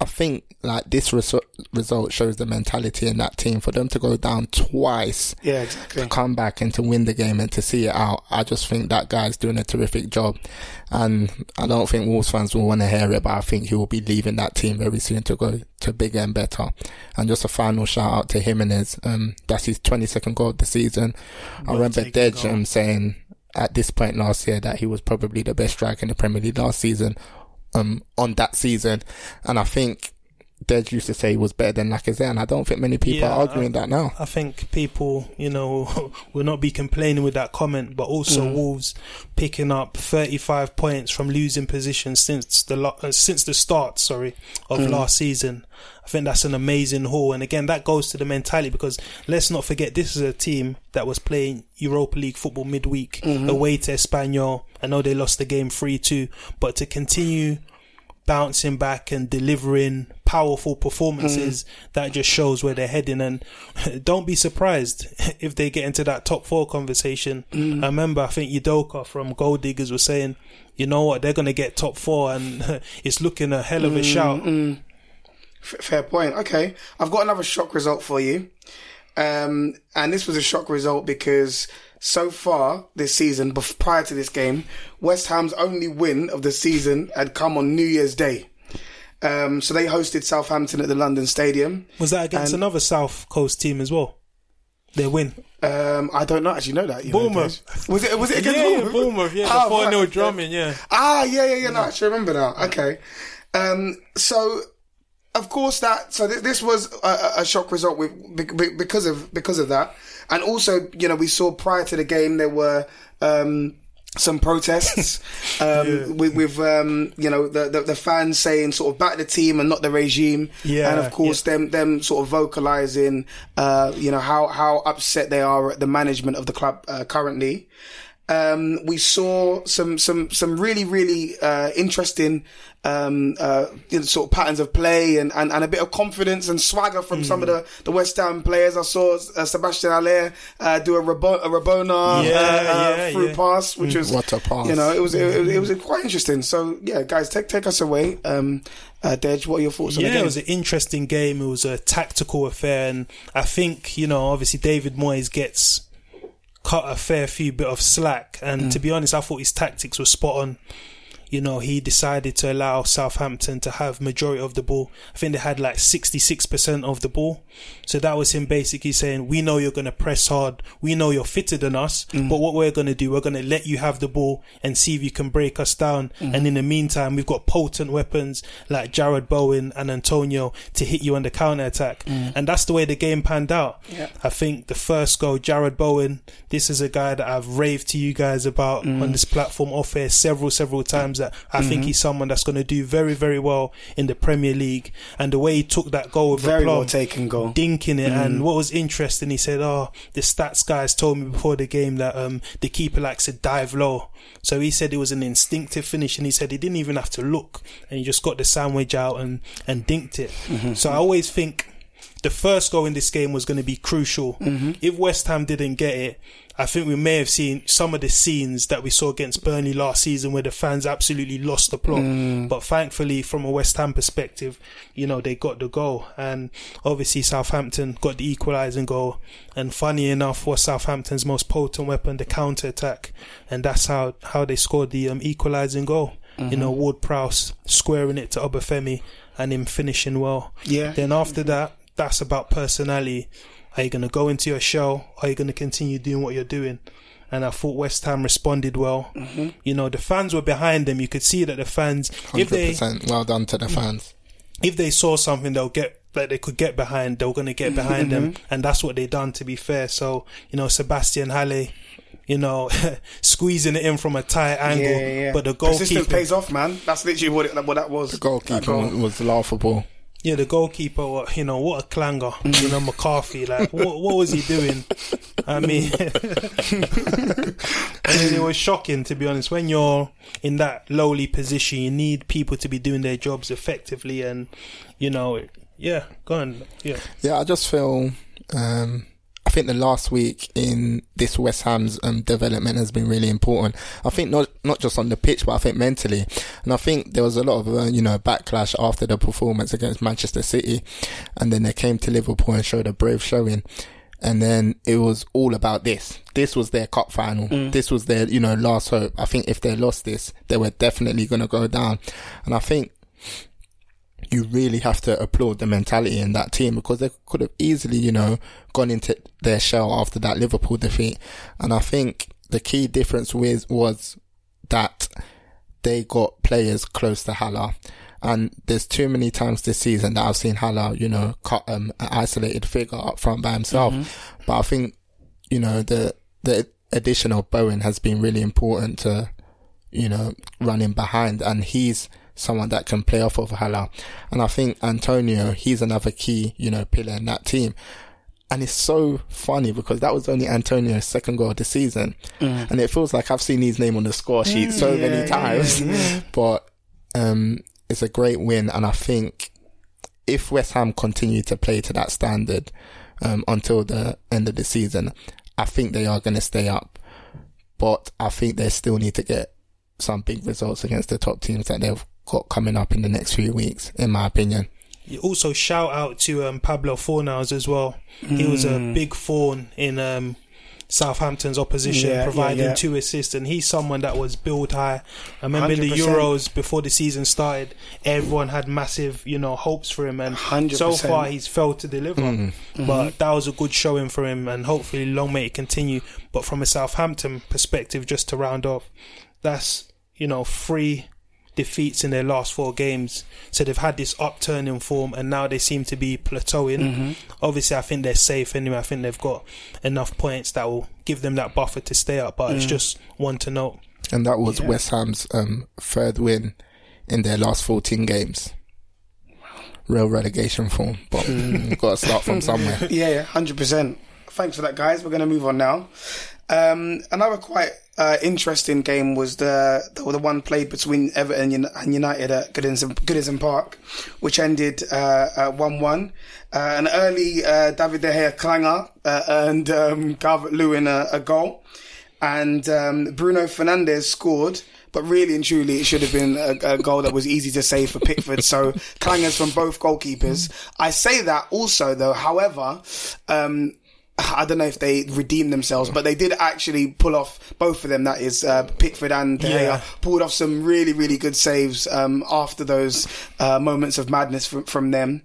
I think like this resu- result shows the mentality in that team for them to go down twice Yeah, exactly. to come back and to win the game and to see it out. I just think that guy's doing a terrific job. And I don't think Wolves fans will want to hear it, but I think he will be leaving that team very soon to go to bigger and better. And just a final shout out to Jimenez. Um, that's his 22nd goal of the season. I remember Dej um, saying at this point last year that he was probably the best striker in the Premier League last season, um, on that season. And I think Dej used to say was better than Lacazette, and I don't think many people Yeah, are arguing that now. I think people, you know, [LAUGHS] will not be complaining with that comment, but also Mm. Wolves picking up 35 points from losing positions since the lo- uh, since the start, sorry, of Mm. last season. I think that's an amazing haul, and again, that goes to the mentality because let's not forget this is a team that was playing Europa League football midweek Mm-hmm. away to Espanyol. I know they lost the game three two, but to continue bouncing back and delivering powerful performances hmm. that just shows where they're heading. And [LAUGHS] don't be surprised [LAUGHS] if they get into that top four conversation. Hmm. I remember i think Udoka from gold diggers was saying you know what? They're going to get top four and [LAUGHS] it's looking a hell of a hmm, shout. F- fair point. Okay, I've got another shock result for you. Um, and this was a shock result because so far this season, prior to this game, West Ham's only win of the season had come on New Year's Day. Um, so they hosted Southampton at the London Stadium. was that against And- another south coast team as well their win Um, I don't know, actually know that. You Bournemouth. Des. was it? Was it against yeah, yeah, Bournemouth? Yeah, [LAUGHS] Ah, the 4 0 right. drumming, yeah. Ah, yeah, yeah, yeah. No, I actually remember that. Okay. Um, so, of course, that so th- this was a, a- a shock result with be- be- because of because of that, and also, you know, we saw prior to the game there were. Um, some protests [LAUGHS] um, with, with um, you know the, the the fans saying sort of back the team and not the regime, Yeah, and of course them them sort of vocalizing uh, you know how how upset they are at the management of the club uh, currently. Um, we saw some some some really really uh, interesting um, uh, you know, sort of patterns of play and, and, and a bit of confidence and swagger from some of the, the West Ham players. I saw uh, Sebastian Haller uh, do a, Rabo- a Rabona Yeah, uh, uh, yeah, through yeah. pass, which was What a pass. You know, it was it, was- it was quite interesting. So yeah, guys, take take us away. Um, uh, Dej, what are your thoughts on the Yeah, game? it was an interesting game. It was a tactical affair, and I think you know, obviously, David Moyes gets cut a fair few bit of slack. And to be honest, I thought his tactics were spot on. You know, he decided to allow Southampton to have majority of the ball. I think they had like 66% of the ball. So that was him basically saying, we know you're going to press hard. We know you're fitter than us, mm. but what we're going to do, we're going to let you have the ball and see if you can break us down. Mm. And in the meantime, we've got potent weapons like Jarrod Bowen and Antonio to hit you on the counter attack. Mm. And that's the way the game panned out. I think the first goal, Jarrod Bowen, this is a guy that I've raved to you guys about on this platform off air several, several times that I think mm-hmm. he's someone that's going to do very, very well in the Premier League. And the way he took that goal with Very aplomb, well taken goal. dinking it. And mm-hmm. what was interesting, he said, "Oh, the stats guys told me before the game that um the keeper likes to dive low." So he said it was an instinctive finish, and he said he didn't even have to look, and he just got the sandwich out and and dinked it. Mm-hmm. So I always think the first goal in this game was going to be crucial. Mm-hmm. If West Ham didn't get it, I think we may have seen some of the scenes that we saw against Burnley last season where the fans absolutely lost the plot. Mm. But thankfully, from a West Ham perspective, you know, they got the goal. And obviously, Southampton got the equalising goal. And funny enough, was Southampton's most potent weapon, the counter attack. And that's how, how they scored the um, equalising goal. You know, mm-hmm. Ward Prowse squaring it to Obafemi and him finishing well. Yeah. Then after that, that's about personality. Are you going to go into your shell? Are you going to continue doing what you're doing? And I thought West Ham responded well. Mm-hmm. You know, the fans were behind them. You could see that the fans, if Hundred they percent. Well done to the fans. if they saw something they'll get that they could get behind, they were going to get behind them, Mm-hmm. and that's what they done. To be fair, so you know, Sebastian Haller, you know, [LAUGHS] squeezing it in from a tight angle, yeah, yeah, yeah. but the persistence goalkeeper, pays off, man. That's literally what it, what that was. The goalkeeper That goal. was laughable. Yeah, the goalkeeper, what- you know, what a clanger. You know, McCarthy, like, [LAUGHS] what, what was he doing? I mean, [LAUGHS] and then it was shocking, to be honest. When you're in that lowly position, you need people to be doing their jobs effectively. And, you know, yeah, go on. Yeah. Yeah, I just feel. Um, I think the last week in this West Ham's um, development has been really important. I think not not just on the pitch, but I think mentally. And I think there was a lot of uh, you know backlash after the performance against Manchester City, and then they came to Liverpool and showed a brave showing. And then it was all about this. This was their cup final. This was their, you know, last hope. I think if they lost this, they were definitely going to go down. And I think you really have to applaud the mentality in that team because they could have easily, you know, gone into their shell after that Liverpool defeat. And I think the key difference with was that they got players close to Haller. And there's too many times this season that I've seen Haller, you know, cut um, an isolated figure up front by himself. But I think, you know, the the addition of Bowen has been really important to, you know, running behind, and he's someone that can play off of Haller. And I think Antonio, he's another key, you know, pillar in that team. And it's so funny because that was only Antonio's second goal of the season. And it feels like I've seen his name on the score sheet so many times. [LAUGHS] But um, it's a great win. And I think if West Ham continue to play to that standard um, until the end of the season, I think they are going to stay up. But I think they still need to get some big results against the top teams that they've got coming up in the next few weeks, in my opinion. Also, shout out to um, Pablo Fornals as well. He was a big fawn in um, Southampton's opposition, Yeah, yeah, providing yeah. two assists, and he's someone that was built high. I remember the 100%. Euros before the season started, everyone had massive, you know, hopes for him, and 100%. so far he's failed to deliver. Mm-hmm. But that was a good showing for him, and hopefully long may it continue. But from a Southampton perspective, just to round off, that's you know three defeats in their last four games. So they've had this upturn in form, and now they seem to be plateauing. Mm-hmm. Obviously, I think they're safe anyway. I think they've got enough points that will give them that buffer to stay up. But it's Mm. just one to note. And that was West Ham's um, third win in their last 14 games. Real relegation form, but you've got to start from somewhere. [LAUGHS] Yeah, yeah, hundred percent. Thanks for that, guys. We're going to move on now. Um, another quite uh, interesting game was the, the the one played between Everton and United at Goodison, Goodison Park, which ended one one. Uh, an early uh, David De Gea clanger uh, earned um, Calvert Lewin a, a goal, and um, Bruno Fernandes scored. But really and truly, it should have been a, a goal that was easy to save for Pickford. So clangers from both goalkeepers. I say that also, though. However, um, I don't know if they redeemed themselves, but they did actually pull off both of them. That is uh, Pickford and De Yeah. pulled off some really, really good saves um, after those uh, moments of madness from, from them.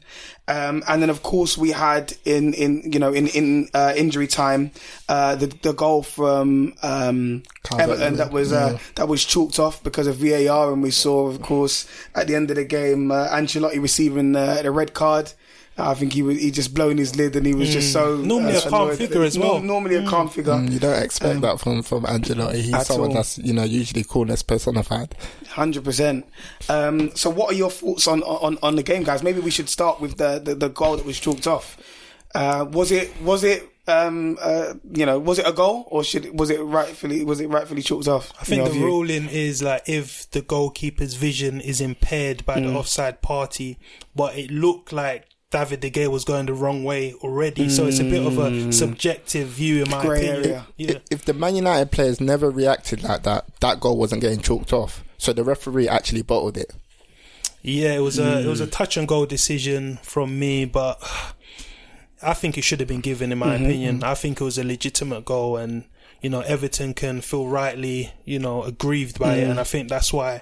Um, and then, of course, we had in in you know in in uh, injury time uh, the the goal from um, Everton that was uh, that was chalked off because of VAR, and we saw, of course, at the end of the game, uh, Ancelotti receiving uh, the red card. I think he was he just blown his lid and he was just so Mm. Normally a calm figure as Nor- well. Normally a calm figure. Mm, You don't expect that from, from Angelo. He's at someone all. that's, you know, usually coolness personified. Hundred percent. Um, so, what are your thoughts on, on on the game, guys? Maybe we should start with the the, the goal that was chalked off. Uh, was it was it um, uh, you know was it a goal or should was it rightfully was it rightfully chalked off? I think the ruling is like if the goalkeeper's vision is impaired by Mm. the offside party, but it looked like David De Gea was going the wrong way already. So it's a bit of a subjective view, in my Mm. Grey opinion. area. Yeah. If the Man United players never reacted like that, that goal wasn't getting chalked off. So the referee actually bottled it. Yeah, it was a it was Mm. a touch and goal decision from me, but I think it should have been given in my Mm-hmm, opinion. I think it was a legitimate goal and you know, Everton can feel rightly, you know, aggrieved by Mm. it and I think that's why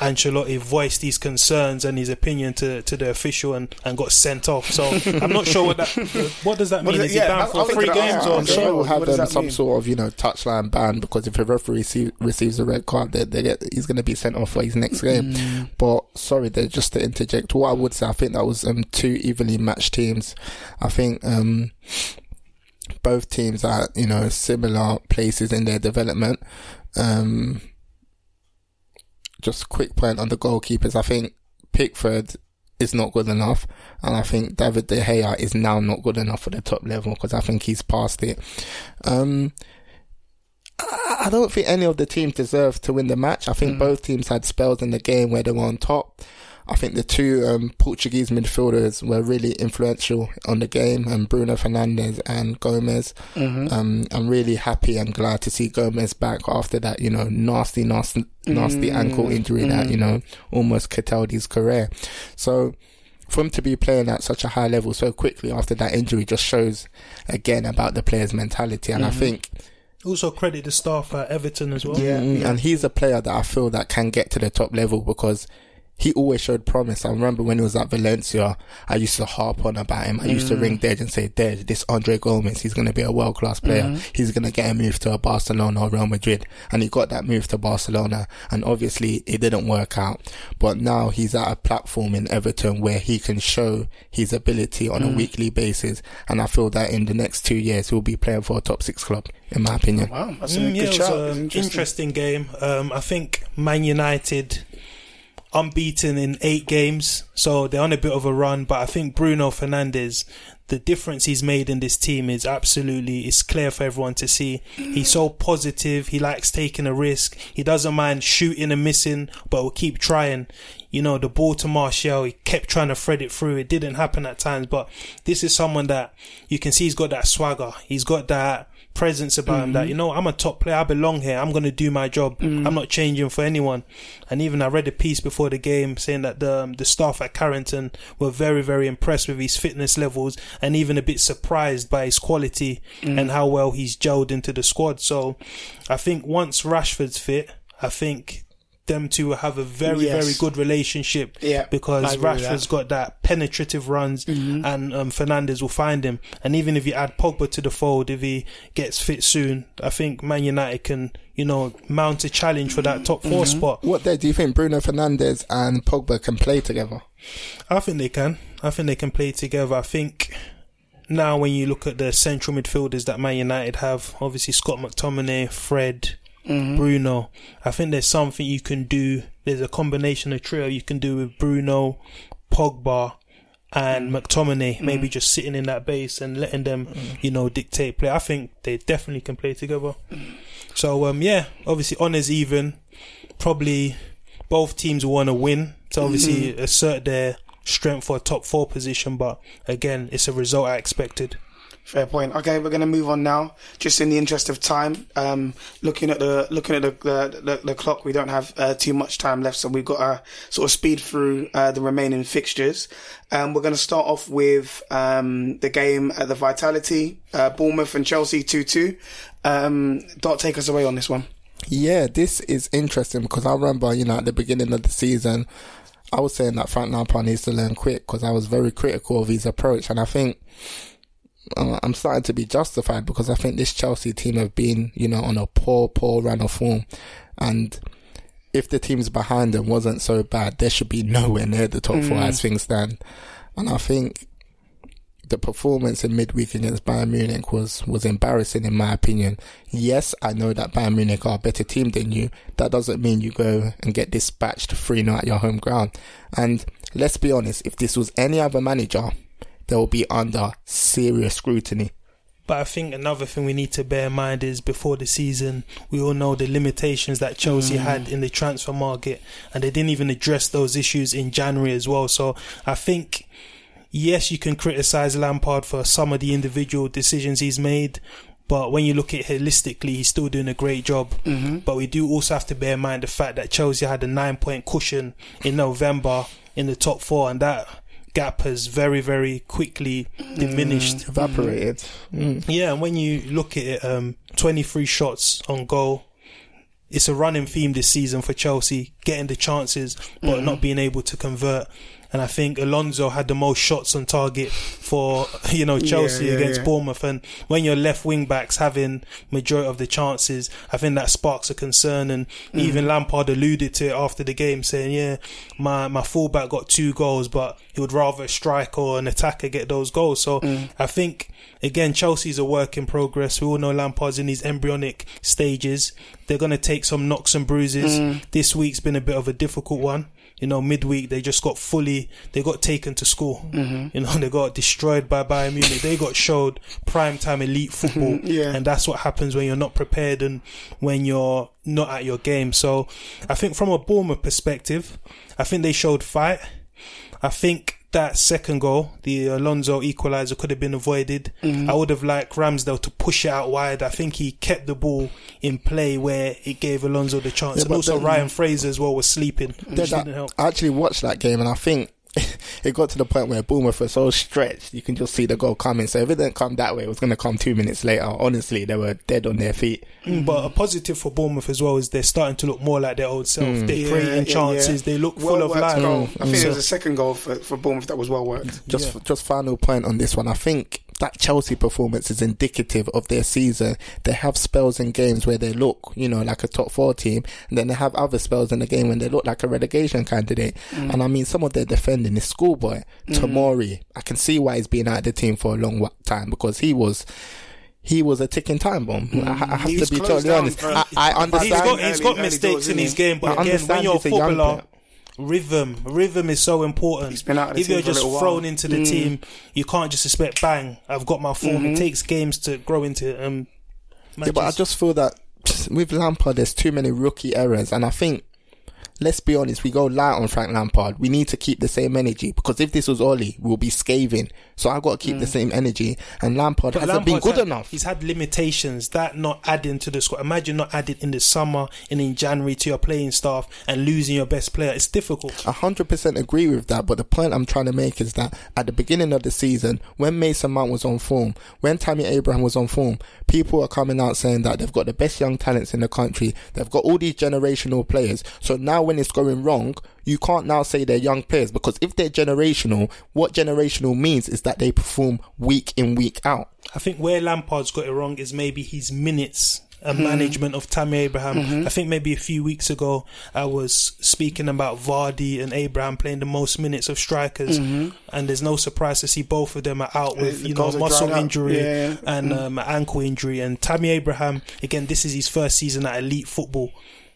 Ancelotti voiced these concerns and his opinion to, to the official and, and got sent off. So [LAUGHS] I'm not sure what that [LAUGHS] what does that mean? does Is it- he yeah, banned for three games or I'm sure we'll have um, some mean? sort of, you know, touchline ban because if a referee receive, receives a red card, they, they get, he's going to be sent off for his next game. Mm. But sorry, they just to interject. What I would say, I think that was um, two evenly matched teams. I think um, both teams are, you know, similar places in their development. Um, just a quick point on the goalkeepers. I think Pickford is not good enough, and I think David De Gea is now not good enough for the top level because I think he's past it. Um, I I don't think any of the teams deserve to win the match. I think both teams had spells in the game where they were on top. I think the two um, Portuguese midfielders were really influential on the game, and Bruno Fernandes and Gomes. Um, I'm really happy and glad to see Gomes back after that, you know, nasty, nasty, nasty ankle injury that you know almost curtailed his career. So for him to be playing at such a high level so quickly after that injury just shows again about the player's mentality, and I think. also credit the staff at Everton as well. Yeah. Mm, and he's a player that I feel that can get to the top level because he always showed promise. I remember when he was at Valencia, I used to harp on about him. I used to ring Dej and say, Dej, this Andre Gomes, he's going to be a world class player. He's going to get a move to a Barcelona or Real Madrid. And he got that move to Barcelona. And obviously it didn't work out. But now he's at a platform in Everton where he can show his ability on a weekly basis. And I feel that in the next two years, he'll be playing for a top six club, in my opinion. Wow, that's a Mm, yeah, good it was shout. an Interesting. interesting game. Um, I think Man United unbeaten in eight games, so they're on a bit of a run. But I think Bruno Fernandes, the difference he's made in this team is absolutely it's clear for everyone to see. He's so positive. He likes taking a risk. He doesn't mind shooting and missing, but will keep trying. You know, the ball to Martial, he kept trying to thread it through. It didn't happen at times, but this is someone that you can see he's got that swagger. He's got that presence about him that mm-hmm. you know I'm a top player. I belong here. I'm going to do my job. Mm. I'm not changing for anyone. And even I read a piece before the game saying that the um, the staff at Carrington were very very impressed with his fitness levels and even a bit surprised by his quality mm. and how well he's gelled into the squad. So I think once Rashford's fit I think them to have a very Yes. very good relationship Yeah, because Rashford's that. got that penetrative runs and um, Fernandes will find him. And even if you add Pogba to the fold, if he gets fit soon, I think Man United can, you know, mount a challenge for that top 4 spot. What day do you think Bruno Fernandes and Pogba can play together? I think they can. I think they can play together. I think now when you look at the central midfielders that Man United have, obviously Scott McTominay, Fred, Mm-hmm. Bruno, I think there's something you can do. There's a combination of trio you can do with Bruno, Pogba, and mm. McTominay, maybe mm. just sitting in that base and letting them, mm. you know, dictate play. I think they definitely can play together. So um, yeah, obviously on honours even. Probably both teams want to win to obviously mm-hmm. assert their strength for a top four position. But again, it's a result I expected. Fair point. Okay, we're going to move on now. Just in the interest of time, um, looking at the looking at the the, the, the clock, we don't have uh, too much time left, so we've got to sort of speed through uh, the remaining fixtures. Um, we're going to start off with um, the game at the Vitality, uh, Bournemouth and Chelsea two two. Um, Dot, take us away on this one. Yeah, this is interesting because I remember, you know, at the beginning of the season, I was saying that Frank Lampard needs to learn quick because I was very critical of his approach, and I think Uh, I'm starting to be justified because I think this Chelsea team have been, you know, on a poor, poor run of form, and if the teams behind them wasn't so bad, they should be nowhere near the top four as mm. things stand, and I think the performance in midweek against Bayern Munich was, was embarrassing in my opinion. Yes, I know that Bayern Munich are a better team than you. That doesn't mean you go and get dispatched 3 0 at your home ground. And let's be honest, if this was any other manager, they will be under serious scrutiny. But I think another thing we need to bear in mind is before the season, we all know the limitations that Chelsea mm. had in the transfer market, and they didn't even address those issues in January as well. So I think, yes, you can criticize Lampard for some of the individual decisions he's made. But when you look at it holistically, he's still doing a great job. Mm-hmm. But we do also have to bear in mind the fact that Chelsea had a nine point cushion in November in the top four, and that gap has very, very quickly diminished. Evaporated. Mm. Yeah, and when you look at it, um, 23 shots on goal. It's a running theme this season for Chelsea, getting the chances but not being able to convert. And I think Alonso had the most shots on target for [LAUGHS] you know Chelsea yeah, against yeah. Bournemouth. And when your left wing backs having majority of the chances, I think that sparks a concern. And mm. even Lampard alluded to it after the game, saying, "Yeah, my my fullback got two goals, but he would rather a striker or an attacker get those goals." So mm. I think again, Chelsea's a work in progress. We all know Lampard's in these embryonic stages. They're going to take some knocks and bruises. Mm. This week's been a bit of a difficult one. You know, midweek they just got fully, they got taken to school. Mm-hmm. You know, [LAUGHS] they got destroyed by Bayern Munich. They got showed prime time elite [LAUGHS] football, [LAUGHS] Yeah. and that's what happens when you're not prepared and when you're not at your game. So, I think from a Bournemouth perspective, I think they showed fight. I think that second goal, the Alonso equalizer, could have been avoided. Mm-hmm. I would have liked Ramsdale to push it out wide. I think he kept the ball in play where it gave Alonso the chance. Yeah, and but also then- Ryan Fraser as well was sleeping, which Did didn't that- help. I actually watched that game and I think it got to the point where Bournemouth were so stretched, you can just see the goal coming. So if it didn't come that way, it was going to come two minutes later. Honestly, they were dead on their feet. Mm. mm, But a positive for Bournemouth as well is they're starting to look more like their old self. Mm. They're Yeah, creating yeah, chances. yeah. They look Well full of life. goal. I think mm. So- there was a second goal for, for Bournemouth that was well worked. Just, just final point on this one. I think that Chelsea performance is indicative of their season. They have spells in games where they look, you know, like a top four team, and then they have other spells in the game when they look like a relegation candidate. Mm. And I mean, some of their defending is schoolboy, mm. Tomori. I can see why he's been out of the team for a long time because he was. He was a ticking time bomb. Mm. I, I have He to be totally down honest. I, I understand. He's got, he's early- got early mistakes doors, in his game, but I again, when understand you're a young footballer, player. Rhythm, rhythm is so important. He's been out of the if team you're just thrown while. Mm. into the team, you can't just expect bang. I've got my form. Mm-hmm. It takes games to grow into um. Yeah, but I just feel that with Lampard, there's too many rookie errors, and I think. Let's be honest, we go light on Frank Lampard. We need to keep the same energy because if this was Ole, we'll be scathing. So I've got to keep the mm. same energy. And Lampard But hasn't been good had- enough. He's had limitations that not adding to the squad. Imagine not adding in the summer and in January to your playing staff and losing your best player. It's difficult. A hundred percent agree with that, but the point I'm trying to make is that at the beginning of the season, when Mason Mount was on form, when Tammy Abraham was on form, people are coming out saying that they've got the best young talents in the country. They've got all these generational players. So now when it's going wrong, you can't now say they're young players because if they're generational, what generational means is that they perform week in, week out. I think where Lampard's got it wrong is maybe his minutes and hmm. management of Tammy Abraham. Mm-hmm. I think maybe a few weeks ago I was speaking about Vardy and Abraham playing the most minutes of strikers, mm-hmm. and there's no surprise to see both of them are out with you know muscle injury Yeah. and mm. um, ankle injury. And Tammy Abraham again, this is his first season at elite football.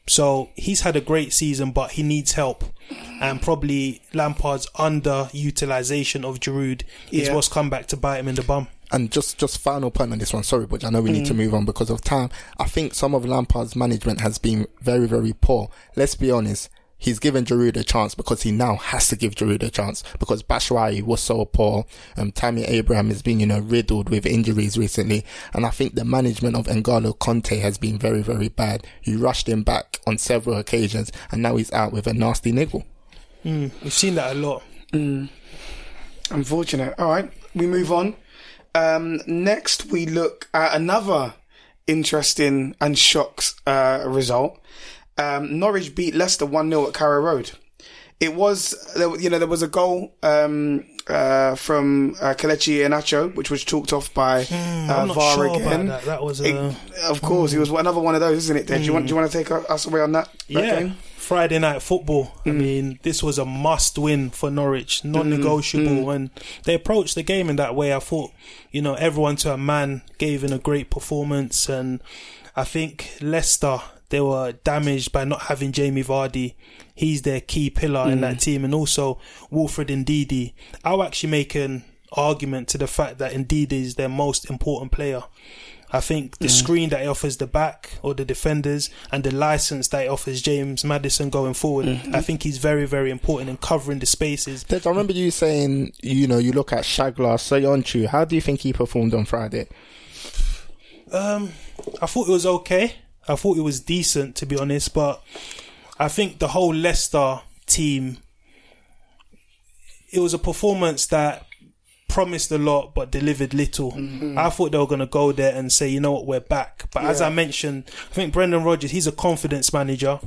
So he's had a great season, but he needs help. And probably Lampard's underutilization of Giroud is Yeah. what's come back to bite him in the bum. And just, just final point on this one. Sorry, but I know we need to mm. move on because of time. I think some of Lampard's management has been very, very poor. Let's be honest. He's given Giroud a chance because he now has to give Giroud a chance because Batshuayi was so poor. Um, Tammy Abraham has been, you know, riddled with injuries recently. And I think the management of N'Golo Kanté has been very, very bad. You rushed him back on several occasions and now he's out with a nasty niggle. We've seen that a lot. Unfortunate. All right, we move on. Um, next, we look at another interesting and shocks uh, result. Um, Norwich beat Leicester 1 0 at Carrow Road. It was, there- you know, there was a goal um, uh, from uh, Kelechi Iheanacho, which was chalked off by uh, Hmm, not VAR sure again. that. That was It- of course, it was another one of those, isn't it? Dave? Do you want? Do you want to take us away on that? that yeah. game? Friday night football. Mm. I mean, this was a must win for Norwich, non-negotiable, Mm. and they approached the game in that way. I thought, you know, everyone to a man gave in a great performance, and I think Leicester they were damaged by not having Jamie Vardy. He's their key pillar in Mm. that team, and also Wilfred Ndidi. I'll actually make an argument to the fact that Ndidi is their most important player. I think the screen that he offers the back or the defenders and the license that he offers James Maddison going forward, I think he's very, very important in covering the spaces. I remember you saying, you know, you look at Çağlar, Söyüncü. How do you think he performed on Friday? Um, I thought it was okay. I thought it was decent, to be honest, but I think the whole Leicester team, it was a performance that promised a lot but delivered little. Mm-hmm. I thought they were going to go there and say, you know what, we're back. But as I mentioned, I think Brendan Rodgers, he's a confidence manager.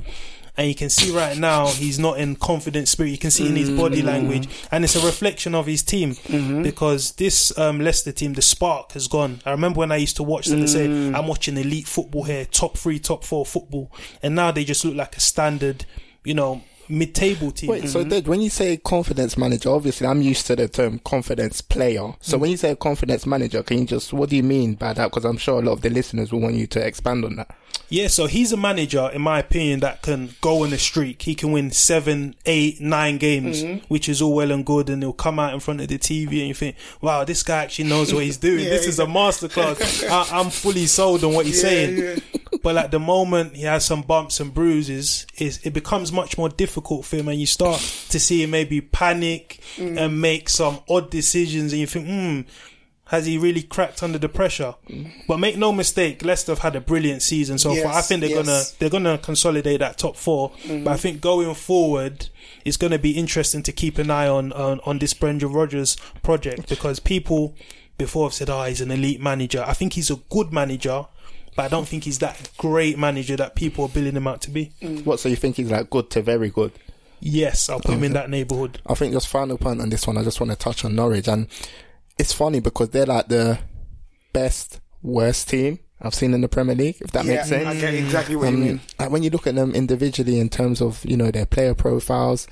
And you can see right now he's not in confident spirit. You can see in his body mm. language, and it's a reflection of his team. Mm-hmm. Because this um, Leicester team, the spark has gone. I remember when I used to watch them and say, mm. "I'm watching elite football here, top three, top four football," and now they just look like a standard, you know, mid-table team. Wait, so mhm. Dej, when you say confidence manager, obviously I'm used to the term confidence player. So mm. when you say confidence manager, can you just, what do you mean by that? Because I'm sure a lot of the listeners will want you to expand on that. Yeah, so he's a manager, in my opinion, that can go on a streak. He can win seven, eight, nine games, mm-hmm. which is all well and good, and he'll come out in front of the TV and you think, wow, this guy actually knows what he's doing. [LAUGHS] this is a masterclass. I, I'm fully sold on what he's [LAUGHS] saying. But at the moment, he has some bumps and bruises. It becomes much more difficult for him, and you start to see him maybe panic mm. and make some odd decisions, and you think, hmm, Has he really cracked under the pressure? Mm. But make no mistake, Leicester have had a brilliant season so far. I think they're yes. gonna they're gonna consolidate that top 4 mm-hmm. But I think going forward, it's gonna be interesting to keep an eye on on, on this Brendan Rodgers project because people before have said, "Oh, he's an elite manager." I think he's a good manager, but I don't think he's that great manager that people are billing him out to be. What? So you think he's like good to very good? Yes, I'll put him in that neighborhood. I think just final point on this one. I just want to touch on Norwich, and it's funny because they're like the best worst team I've seen in the Premier League. If that yeah, makes sense. I get exactly what Um, you mean. like when you look at them individually in terms of you know their player profiles,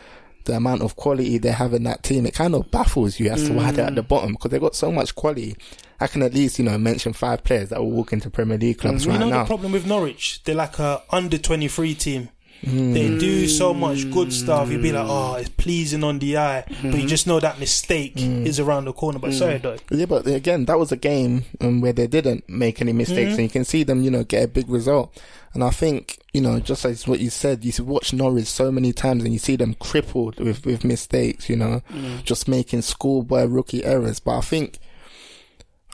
the amount of quality they have in that team, it kind of baffles you as to why they're at the Mm. bottom because they've got so much quality. I can at least you know mention five players that will walk into Premier League clubs right now. You know now. the problem with Norwich? They're like a under twenty three team. Hmm. They do so much good stuff. You'd be like, oh, it's pleasing on the eye, but you just know that mistake Hmm. is around the corner. But sorry, though. Yeah, but again, that was a game um, where they didn't make any mistakes, and you can see them, you know, get a big result. And I think, you know, just as what you said, you watch Norwich so many times, and you see them crippled with with mistakes, you know, just making schoolboy rookie errors. But I think,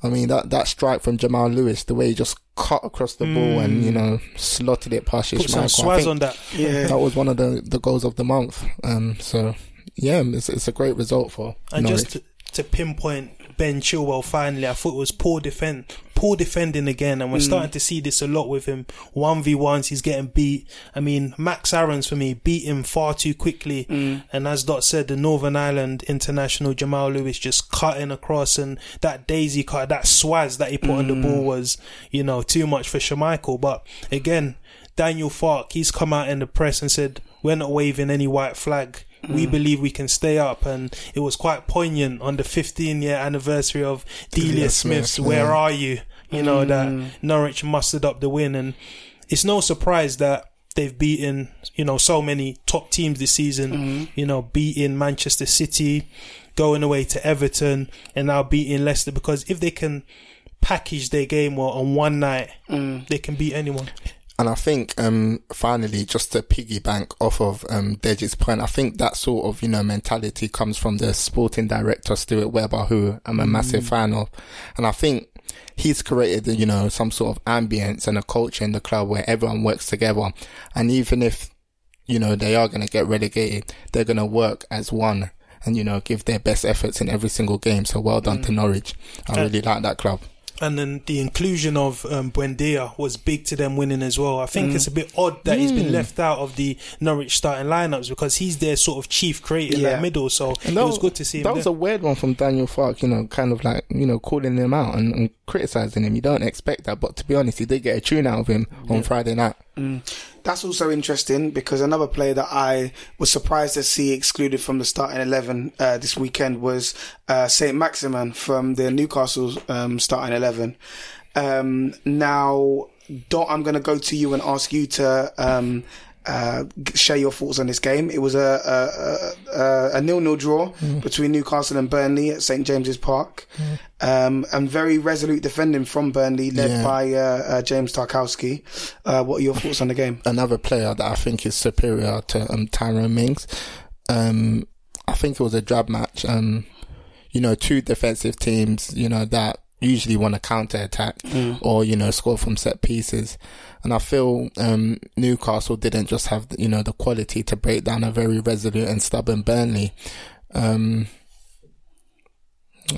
I mean, that that strike from Jamal Lewis, the way he just cut across the ball and you know slotted it past Put some Schmeichel, swaz on that. Yeah. that was one of the the goals of the month. Um, so yeah, it's it's a great result for And Norwich. just to, to pinpoint Ben Chilwell finally, I thought it was poor defend, poor defending again, and we're hmm. starting to see this a lot with him. One v ones, he's getting beat. I mean, Max Aarons for me beat him far too quickly, hmm. and as Dot said, the Northern Ireland international Jamal Lewis just cutting across, and that daisy cut, that swaz that he put on the hmm. ball was, you know, too much for Schmeichel. But again, Daniel Farke, he's come out in the press and said, "We're not waving any white flag." We mm. believe we can stay up, and it was quite poignant on the 15 year anniversary of Delia Smith's Smith, "Where yeah. Are You?" You know that mm. Norwich mustered up the win, and it's no surprise that they've beaten you know so many top teams this season. Mm. You know, beating Manchester City, going away to Everton, and now beating Leicester because if they can package their game well on one night, they can beat anyone. And I think, um, finally, just to piggyback off of, um, Dej's point, I think that sort of, you know, mentality comes from the sporting director, Stuart Webber, who I'm a massive fan of. And I think he's created, you know, some sort of ambience and a culture in the club where everyone works together. And even if, you know, they are going to get relegated, they're going to work as one and, you know, give their best efforts in every single game. So well done to Norwich. I really like that club. And then the inclusion of um, Buendia was big to them winning as well. I think it's a bit odd that he's been left out of the Norwich starting lineups because he's their sort of chief creator in Yeah. that middle. So And it was good to see him. That was there. a weird one from Daniel Farke, you know, kind of like, you know, calling him out and, and criticizing him. You don't expect that, but to be honest, he did get a tune out of him on Friday night. That's also interesting because another player that I was surprised to see excluded from the starting 11 uh, this weekend was uh, St. Maximin from the Newcastle um, starting 11. Um, now, Dot, I'm going to go to you and ask you to um, uh, share your thoughts on this game. It was a, a, a, a nil-nil draw between Newcastle and Burnley at St. James's Park. Um, and very resolute defending from Burnley led Yeah. by uh, uh, James Tarkowski. Uh, what are your thoughts on the game? Another player that I think is superior to um, Tyrone Mings. Um, I think it was a drab match. Um, you know, two defensive teams, you know, that usually want to counter attack or, you know, score from set pieces. And I feel, um, Newcastle didn't just have, you know, the quality to break down a very resolute and stubborn Burnley. Um,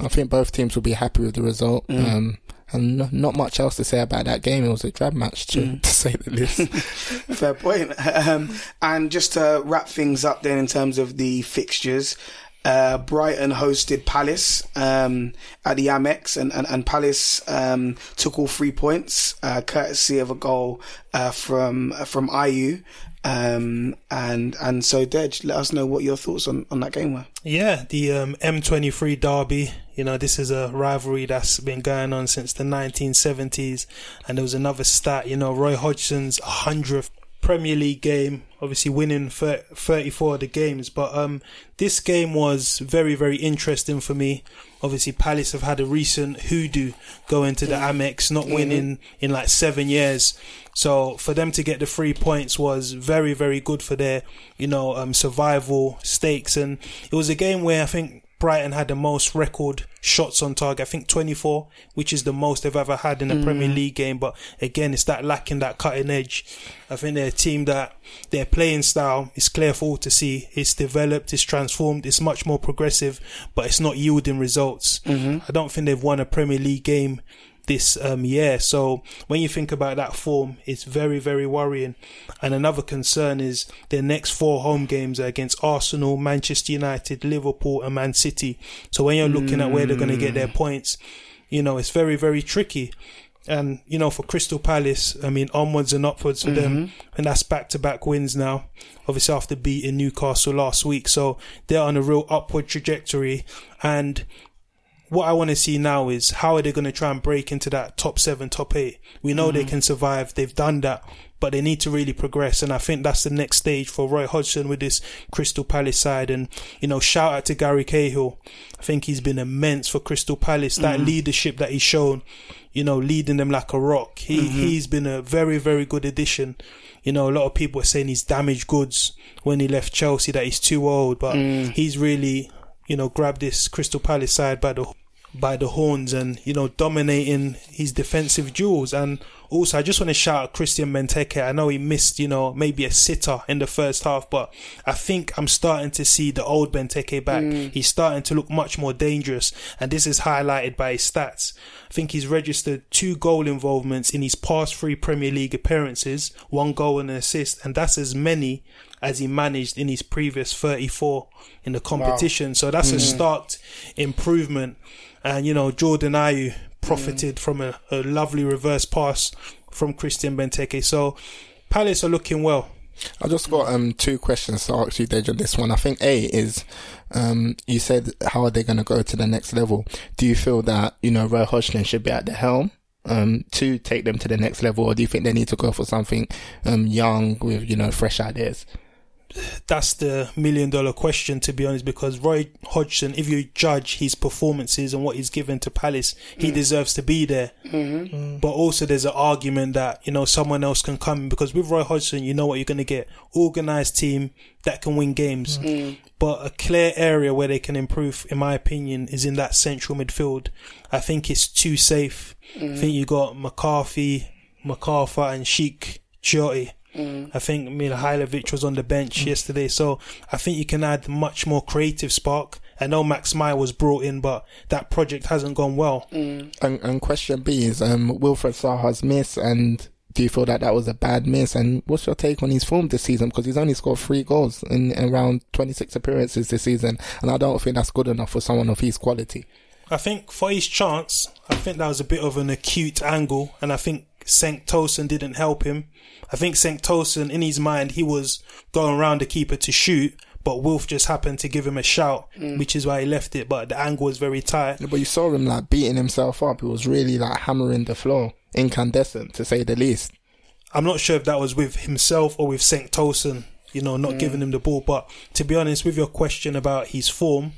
I think both teams will be happy with the result. Um, and no, not much else to say about that game. It was a drab match, to, [LAUGHS] to say the least. [LAUGHS] Fair point. [LAUGHS] Um, and just to wrap things up then in terms of the fixtures, uh, Brighton hosted Palace um, at the Amex, and, and, and Palace um, took all three points, uh, courtesy of a goal uh, from from Ayew. Um, and and so, Dej, let us know what your thoughts on, on that game were. Yeah, the um, M23 derby. You know, this is a rivalry that's been going on since the 1970s. And there was another stat, you know, Roy Hodgson's 100th Premier League game, obviously winning thir- 34 of the games. But um, this game was very, very interesting for me. Obviously, Palace have had a recent hoodoo going to the Amex, not winning in like seven years. So for them to get the three points was very, very good for their, you know, um, survival stakes. And it was a game where I think Brighton had the most record shots on target. I think 24, which is the most they've ever had in a Premier mm. League game. But again, it's that lacking that cutting edge. I think they're a team that their playing style is clear for all to see. It's developed, it's transformed, it's much more progressive, but it's not yielding results. Mm-hmm. I don't think they've won a Premier League game this um, year. So when you think about that form, it's very, very worrying. And another concern is their next four home games are against Arsenal, Manchester United, Liverpool, and Man City. So when you're looking at where they're going to get their points, you know, it's very, very tricky. And, you know, for Crystal Palace, I mean, onwards and upwards for them. And that's back to back wins now. Obviously, after beating Newcastle last week. So they're on a real upward trajectory. And what I want to see now is how are they going to try and break into that top seven, top eight? We know they mm. can survive. They've done that, but they need to really progress. And I think that's the next stage for Roy Hodgson with this Crystal Palace side. And, you know, shout out to Gary Cahill. I think he's been immense for Crystal Palace. That mm. leadership that he's shown, you know, leading them like a rock. He, mm-hmm. he's been a very, very good addition. You know, a lot of people are saying he's damaged goods when he left Chelsea, that he's too old, but mm. he's really, you know, grabbed this Crystal Palace side by the by the horns and you know dominating his defensive duels. And also I just want to shout out Christian Benteke I know he missed you know maybe a sitter in the first half but I think I'm starting to see the old Benteke back. Mm. He's starting to look much more dangerous and this is highlighted by his stats. I think he's registered two goal involvements in his past three Premier League appearances one goal and an assist and that's as many as he managed in his previous 34 in the competition. So that's a mm. stark improvement. And you know Jordan Ayew profited from a, a lovely reverse pass from Christian Benteke. So Palace are looking well. I just got um two questions to ask you, Dej, on this one. I think A is um you said how are they going to go to the next level? Do you feel that you know Roy Hodgson should be at the helm? Um, to take them to the next level, or do you think they need to go for something um young with you know fresh ideas? That's the million dollar question, to be honest, because Roy Hodgson, if you judge his performances and what he's given to Palace, he mm. deserves to be there. Mm-hmm. Mm. But also, there's an argument that, you know, someone else can come because with Roy Hodgson, you know what you're going to get organized team that can win games. Mm. Mm. But a clear area where they can improve, in my opinion, is in that central midfield. I think it's too safe. I think you got McCarthy, McArthur, and Cheikhou Kouyaté. Mm. I think Mihailovic was on the bench mm. yesterday, so I think you can add much more creative spark. I know Max Meyer was brought in, but that project hasn't gone well. Mm. And, and question B is um Wilfried Zaha's miss, and do you feel that that was a bad miss? And what's your take on his form this season? Because he's only scored three goals in around 26 appearances this season, and I don't think that's good enough for someone of his quality. I think for his chance, I think that was a bit of an acute angle, and I think Cenk Tosun didn't help him. I think Cenk Tosun, in his mind, he was going around the keeper to shoot, but Wilf just happened to give him a shout, mm. which is why he left it. But the angle was very tight. But you saw him like beating himself up. He was really like hammering the floor, incandescent to say the least. I'm not sure if that was with himself or with Cenk Tosun, you know, not mm. giving him the ball. But to be honest, with your question about his form,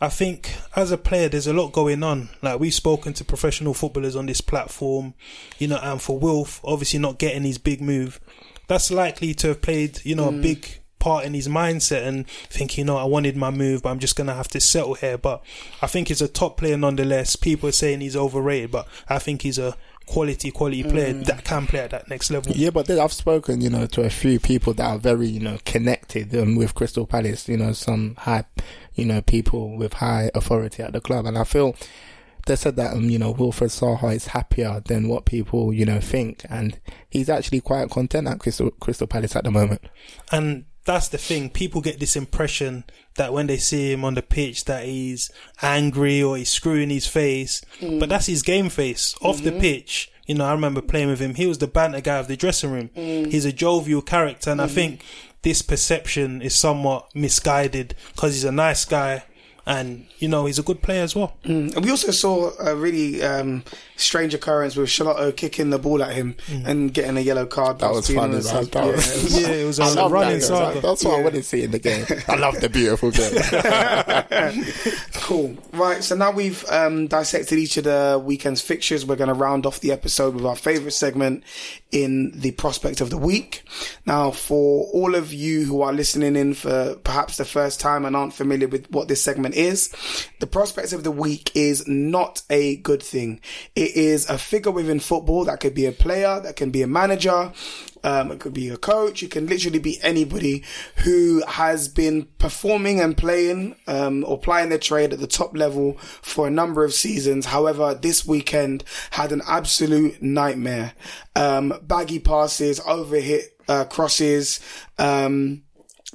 I think as a player, there's a lot going on. Like we've spoken to professional footballers on this platform, you know, and for Wilf, obviously not getting his big move, that's likely to have played, you know, a mm. big part in his mindset and thinking, you know, I wanted my move, but I'm just gonna have to settle here. But I think he's a top player nonetheless. People are saying he's overrated, but I think he's a quality, quality player that can play at that next level. Yeah, but I've spoken, you know, to a few people that are very, you know, connected um, with Crystal Palace. You know, some high, you know, people with high authority at the club, and I feel they said that, um, you know, Wilfried Zaha is happier than what people, you know, think, and he's actually quite content at Crystal Crystal Palace at the moment. And that's the thing. People get this impression that when they see him on the pitch that he's angry or he's screwing his face. But mm. that's his game face. Off the mm-hmm. pitch, you know, I remember playing with him. He was the banter guy of the dressing room. Mm. He's a jovial character and I mm. think this perception is somewhat misguided because he's a nice guy and, you know, he's a good player as well. And we also saw a really um, strange occurrence with Charlotte kicking the ball at him and getting a yellow card. That was being funny, honest. man. That Yeah, was- it was- Yeah, it was I a love running that. saga. That's what I want to see in the game. I love the beautiful game. [LAUGHS] Cool. Right. So now we've um, dissected each of the weekend's fixtures. We're going to round off the episode with our favorite segment in the prospect of the week. Now, for all of you who are listening in for perhaps the first time and aren't familiar with what this segment is. Is, the prospects of the week is not a good thing. It is a figure within football that could be a player, that can be a manager, um, it could be a coach. It can literally be anybody who has been performing and playing um, or playing their trade at the top level for a number of seasons. However, this weekend had an absolute nightmare. Um, baggy passes, overhit uh, crosses. Um,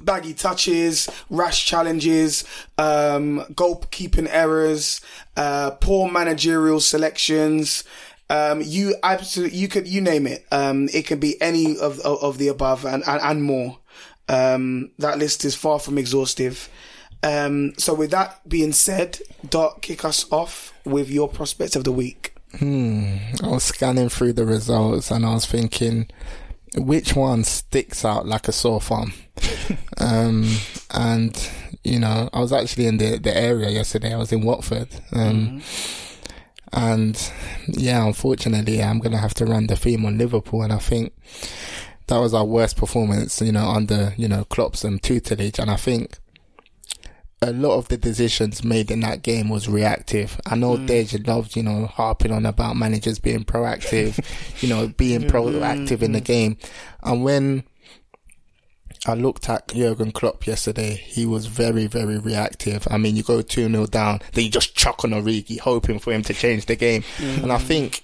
baggy touches, rash challenges, um, goalkeeping errors, uh, poor managerial selections, um, you absolutely, you could, you name it. Um, it could be any of, of, of the above and, and, and more. Um, that list is far from exhaustive. Um, so with that being said, Dot, kick us off with your prospects of the week. Hmm. I was scanning through the results and I was thinking, which one sticks out like a sore thumb? [LAUGHS] um, and you know, I was actually in the, the area yesterday. I was in Watford. Um, mm-hmm and yeah, unfortunately, I'm going to have to run the theme on Liverpool. And I think that was our worst performance, you know, under, you know, Klopp's um, tutelage. And I think a lot of the decisions made in that game was reactive. I know mm. Deja loved, you know, harping on about managers being proactive, [LAUGHS] you know, being proactive in the game. And when I looked at Jurgen Klopp yesterday. He was very, very reactive. I mean, you go 2 0 down, then you just chuck on Origi, hoping for him to change the game. Mm. And I think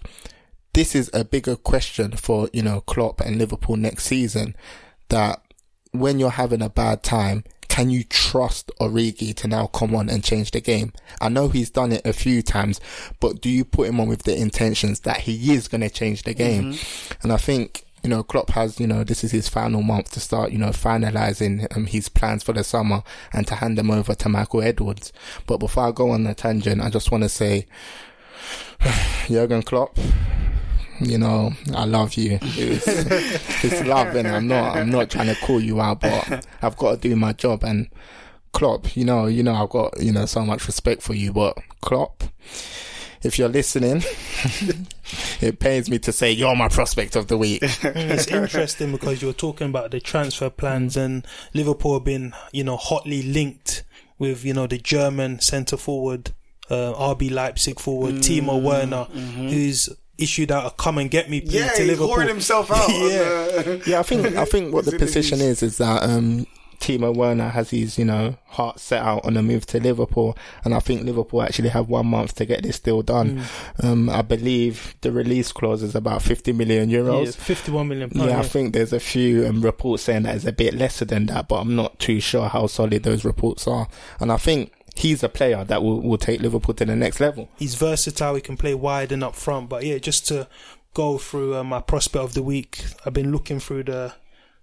this is a bigger question for, you know, Klopp and Liverpool next season that when you're having a bad time, can you trust Origi to now come on and change the game? I know he's done it a few times, but do you put him on with the intentions that he is going to change the game? Mm-hmm. And I think you know, Klopp has, you know, this is his final month to start, you know, finalizing um, his plans for the summer and to hand them over to Michael Edwards. But before I go on the tangent, I just want to say, [SIGHS] Jurgen Klopp, you know, I love you. [LAUGHS] It's, it's love, and I'm not, I'm not trying to call you out, but I've got to do my job. And Klopp, you know, you know, I've got, you know, so much respect for you, but Klopp, if you're listening, [LAUGHS] it pains me to say you're my prospect of the week. [LAUGHS] it's interesting because you were talking about the transfer plans and Liverpool being, you know, hotly linked with, you know, the German centre forward, uh, RB Leipzig forward, mm, Timo Werner, mm-hmm. who's issued out a come and get me plea yeah, to Liverpool. himself out. [LAUGHS] yeah, yeah. I think I think what [LAUGHS] the position is is that um, Timo Werner has his, you know, heart set out on a move to Liverpool. And I think Liverpool actually have one month to get this deal done. Mm. Um, I believe the release clause is about 50 million euros. Yeah, 51 million. Pound, yeah, I think there's a few um, reports saying that it's a bit lesser than that, but I'm not too sure how solid those reports are. And I think he's a player that will, will take Liverpool to the next level. He's versatile. He can play wide and up front. But yeah, just to go through uh, my prospect of the week, I've been looking through the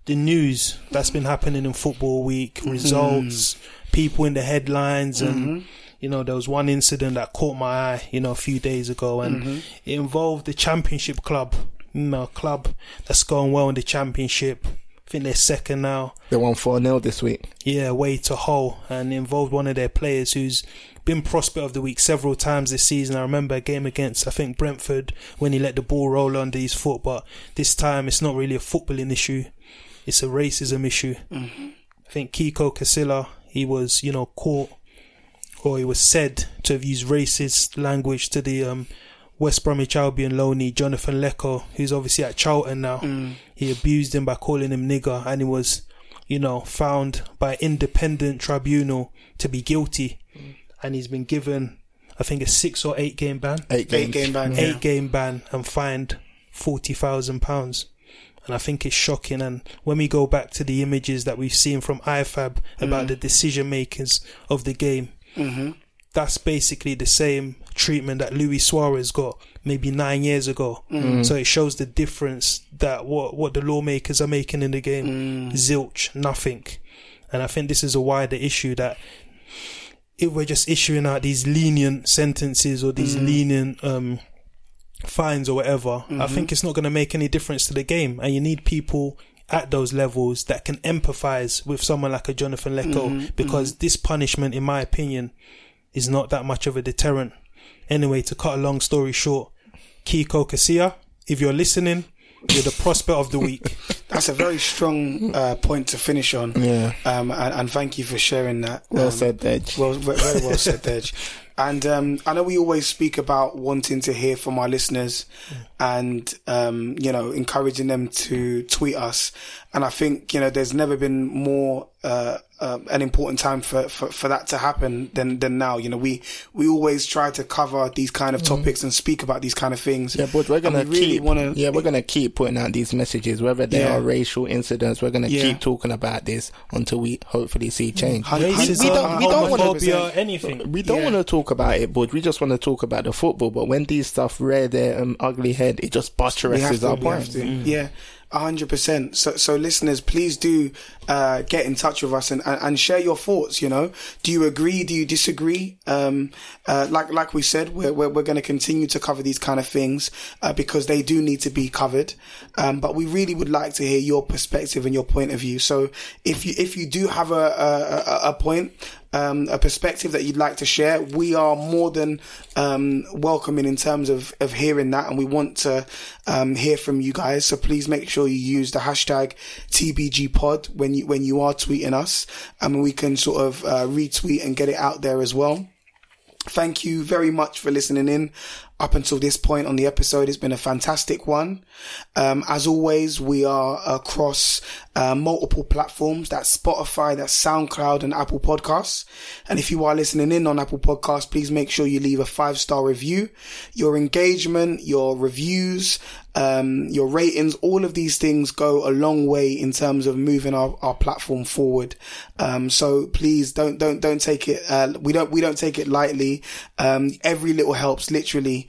the news that's been happening in football week, mm-hmm. results, mm. people in the headlines, and mm-hmm. you know there was one incident that caught my eye, you know, a few days ago, and mm-hmm. it involved the Championship club, you know, club that's going well in the Championship. I think they're second now. They won 4 0 this week. Yeah, way to Hull. And involved one of their players who's been prospect of the week several times this season. I remember a game against, I think, Brentford when he let the ball roll under his foot. But this time it's not really a footballing issue it's a racism issue. Mm-hmm. I think Kiko Casilla, he was, you know, caught or he was said to have used racist language to the um, West Bromwich Albion loanee Jonathan Leko, who's obviously at Charlton now. Mm. He abused him by calling him nigger, and he was, you know, found by independent tribunal to be guilty, mm. and he's been given, I think, a six or eight game ban. Eight, eight game ban. Eight yeah. game ban and fined forty thousand pounds and I think it's shocking. And when we go back to the images that we've seen from IFAB about mm. the decision makers of the game, mm-hmm. That's basically the same treatment that Luis Suarez got maybe nine years ago. Mm. So it shows the difference that what what the lawmakers are making in the game, mm. zilch, nothing. And I think this is a wider issue that if we're just issuing out these lenient sentences or these mm. lenient um, fines or whatever, mm-hmm. I think it's not going to make any difference to the game. And you need people at those levels that can empathize with someone like a Jonathan Leko mm-hmm. because mm-hmm. this punishment, in my opinion, is not that much of a deterrent. Anyway, to cut a long story short, Kiko Casilla, if you're listening, you're the prospect of the week. [LAUGHS] that's a very strong uh, point to finish on. Yeah. Um, and, and thank you for sharing that. Well Um, said, Dej. Well, very well said, [LAUGHS] Dej. And um, I know we always speak about wanting to hear from our listeners, and um, you know, encouraging them to tweet us. And I think you know, there's never been more uh, uh, an important time for, for, for that to happen than than now. You know, we we always try to cover these kind of topics and speak about these kind of things. Yeah, but we're gonna really keep. want to. yeah, we're gonna keep putting out these messages, whether they Yeah. are racial incidents. We're gonna Yeah. keep talking about this until we hopefully see change. Hun- hun- Racism, we don't- we don't wanna- homophobia, anything. We don't Yeah. want to talk about it, but we just want to talk about the football. But when these stuff rear their um, ugly head, it just We have buttresses our we have point. to. Yeah, a hundred percent. So, so listeners, please do uh, get in touch with us and, and, share your thoughts. You know, do you agree? Do you disagree? Um, uh, like like we said, we're we're, we're going to continue to cover these kind of things uh, because they do need to be covered. Um, but we really would like to hear your perspective and your point of view. So, if you if you do have a, a, a point. Um, a perspective that you'd like to share, we are more than um, welcoming in terms of, of hearing that, and we want to um, hear from you guys. So please make sure you use the hashtag TBGPod when you when you are tweeting us, and we can sort of uh, retweet and get it out there as well. Thank you very much for listening in up until this point on the episode. It's been a fantastic one. Um, as always, we are across uh, multiple platforms. That's Spotify, that's SoundCloud and Apple Podcasts. And if you are listening in on Apple Podcasts, please make sure you leave a five star review. Your engagement, your reviews, um, your ratings, all of these things go a long way in terms of moving our, our platform forward. Um, so please don't, don't, don't take it, uh, we don't, we don't take it lightly. Um, every little helps, literally.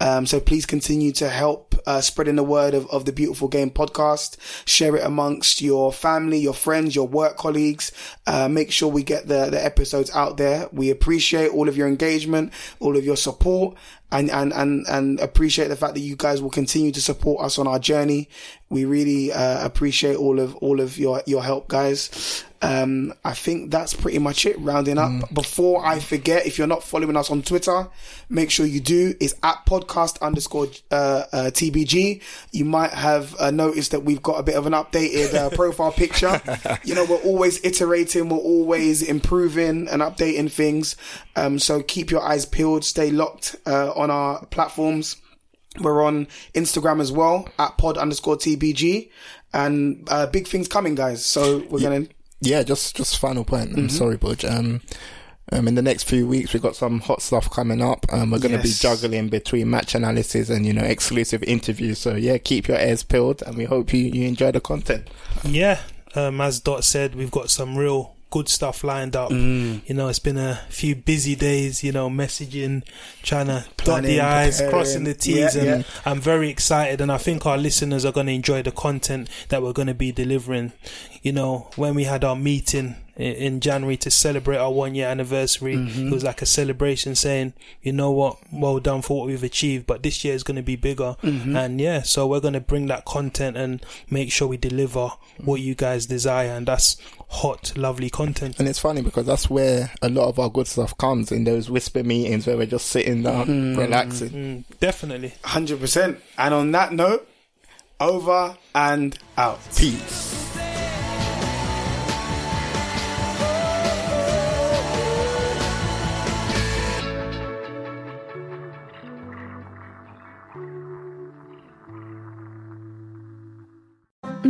Um, so please continue to help uh, spreading the word of, of the Beautiful Game podcast. Share it amongst your family, your friends, your work colleagues. Uh, make sure we get the, the episodes out there. We appreciate all of your engagement, all of your support. And, and, and, and appreciate the fact that you guys will continue to support us on our journey. We really, uh, appreciate all of, all of your, your help, guys. Um, I think that's pretty much it. Rounding up. Before I forget, if you're not following us on Twitter, make sure you do. It's at podcast underscore uh, uh, TBG. You might have uh, noticed that we've got a bit of an updated uh, [LAUGHS] profile picture. You know, we're always iterating, we're always improving and updating things. Um, so keep your eyes peeled, stay locked uh, on our platforms. We're on Instagram as well at pod underscore TBG. And uh, big things coming, guys. So we're going to. Yeah, just just final point. Mm-hmm. I'm sorry, Buj. Um, um, in the next few weeks, we've got some hot stuff coming up. Um, we're going to Yes. be juggling between match analysis and you know exclusive interviews. So yeah, keep your ears peeled, and we hope you you enjoy the content. Yeah, um, as Dot said, we've got some real good stuff lined up. Mm. You know, it's been a few busy days. You know, messaging, trying to dot the i's, preparing. crossing the t's, Yeah, and yeah. I'm very excited. And I think our listeners are going to enjoy the content that we're going to be delivering. You know, when we had our meeting in January to celebrate our one year anniversary, Mm-hmm. it was like a celebration saying, you know what, well done for what we've achieved, but this year is going to be bigger. Mm-hmm. And yeah, so we're going to bring that content and make sure we deliver what you guys desire. And that's hot, lovely content. And it's funny because that's where a lot of our good stuff comes in those whisper meetings where we're just sitting down, Mm-hmm. relaxing. Mm, definitely. 100%. And on that note, over and out. Peace.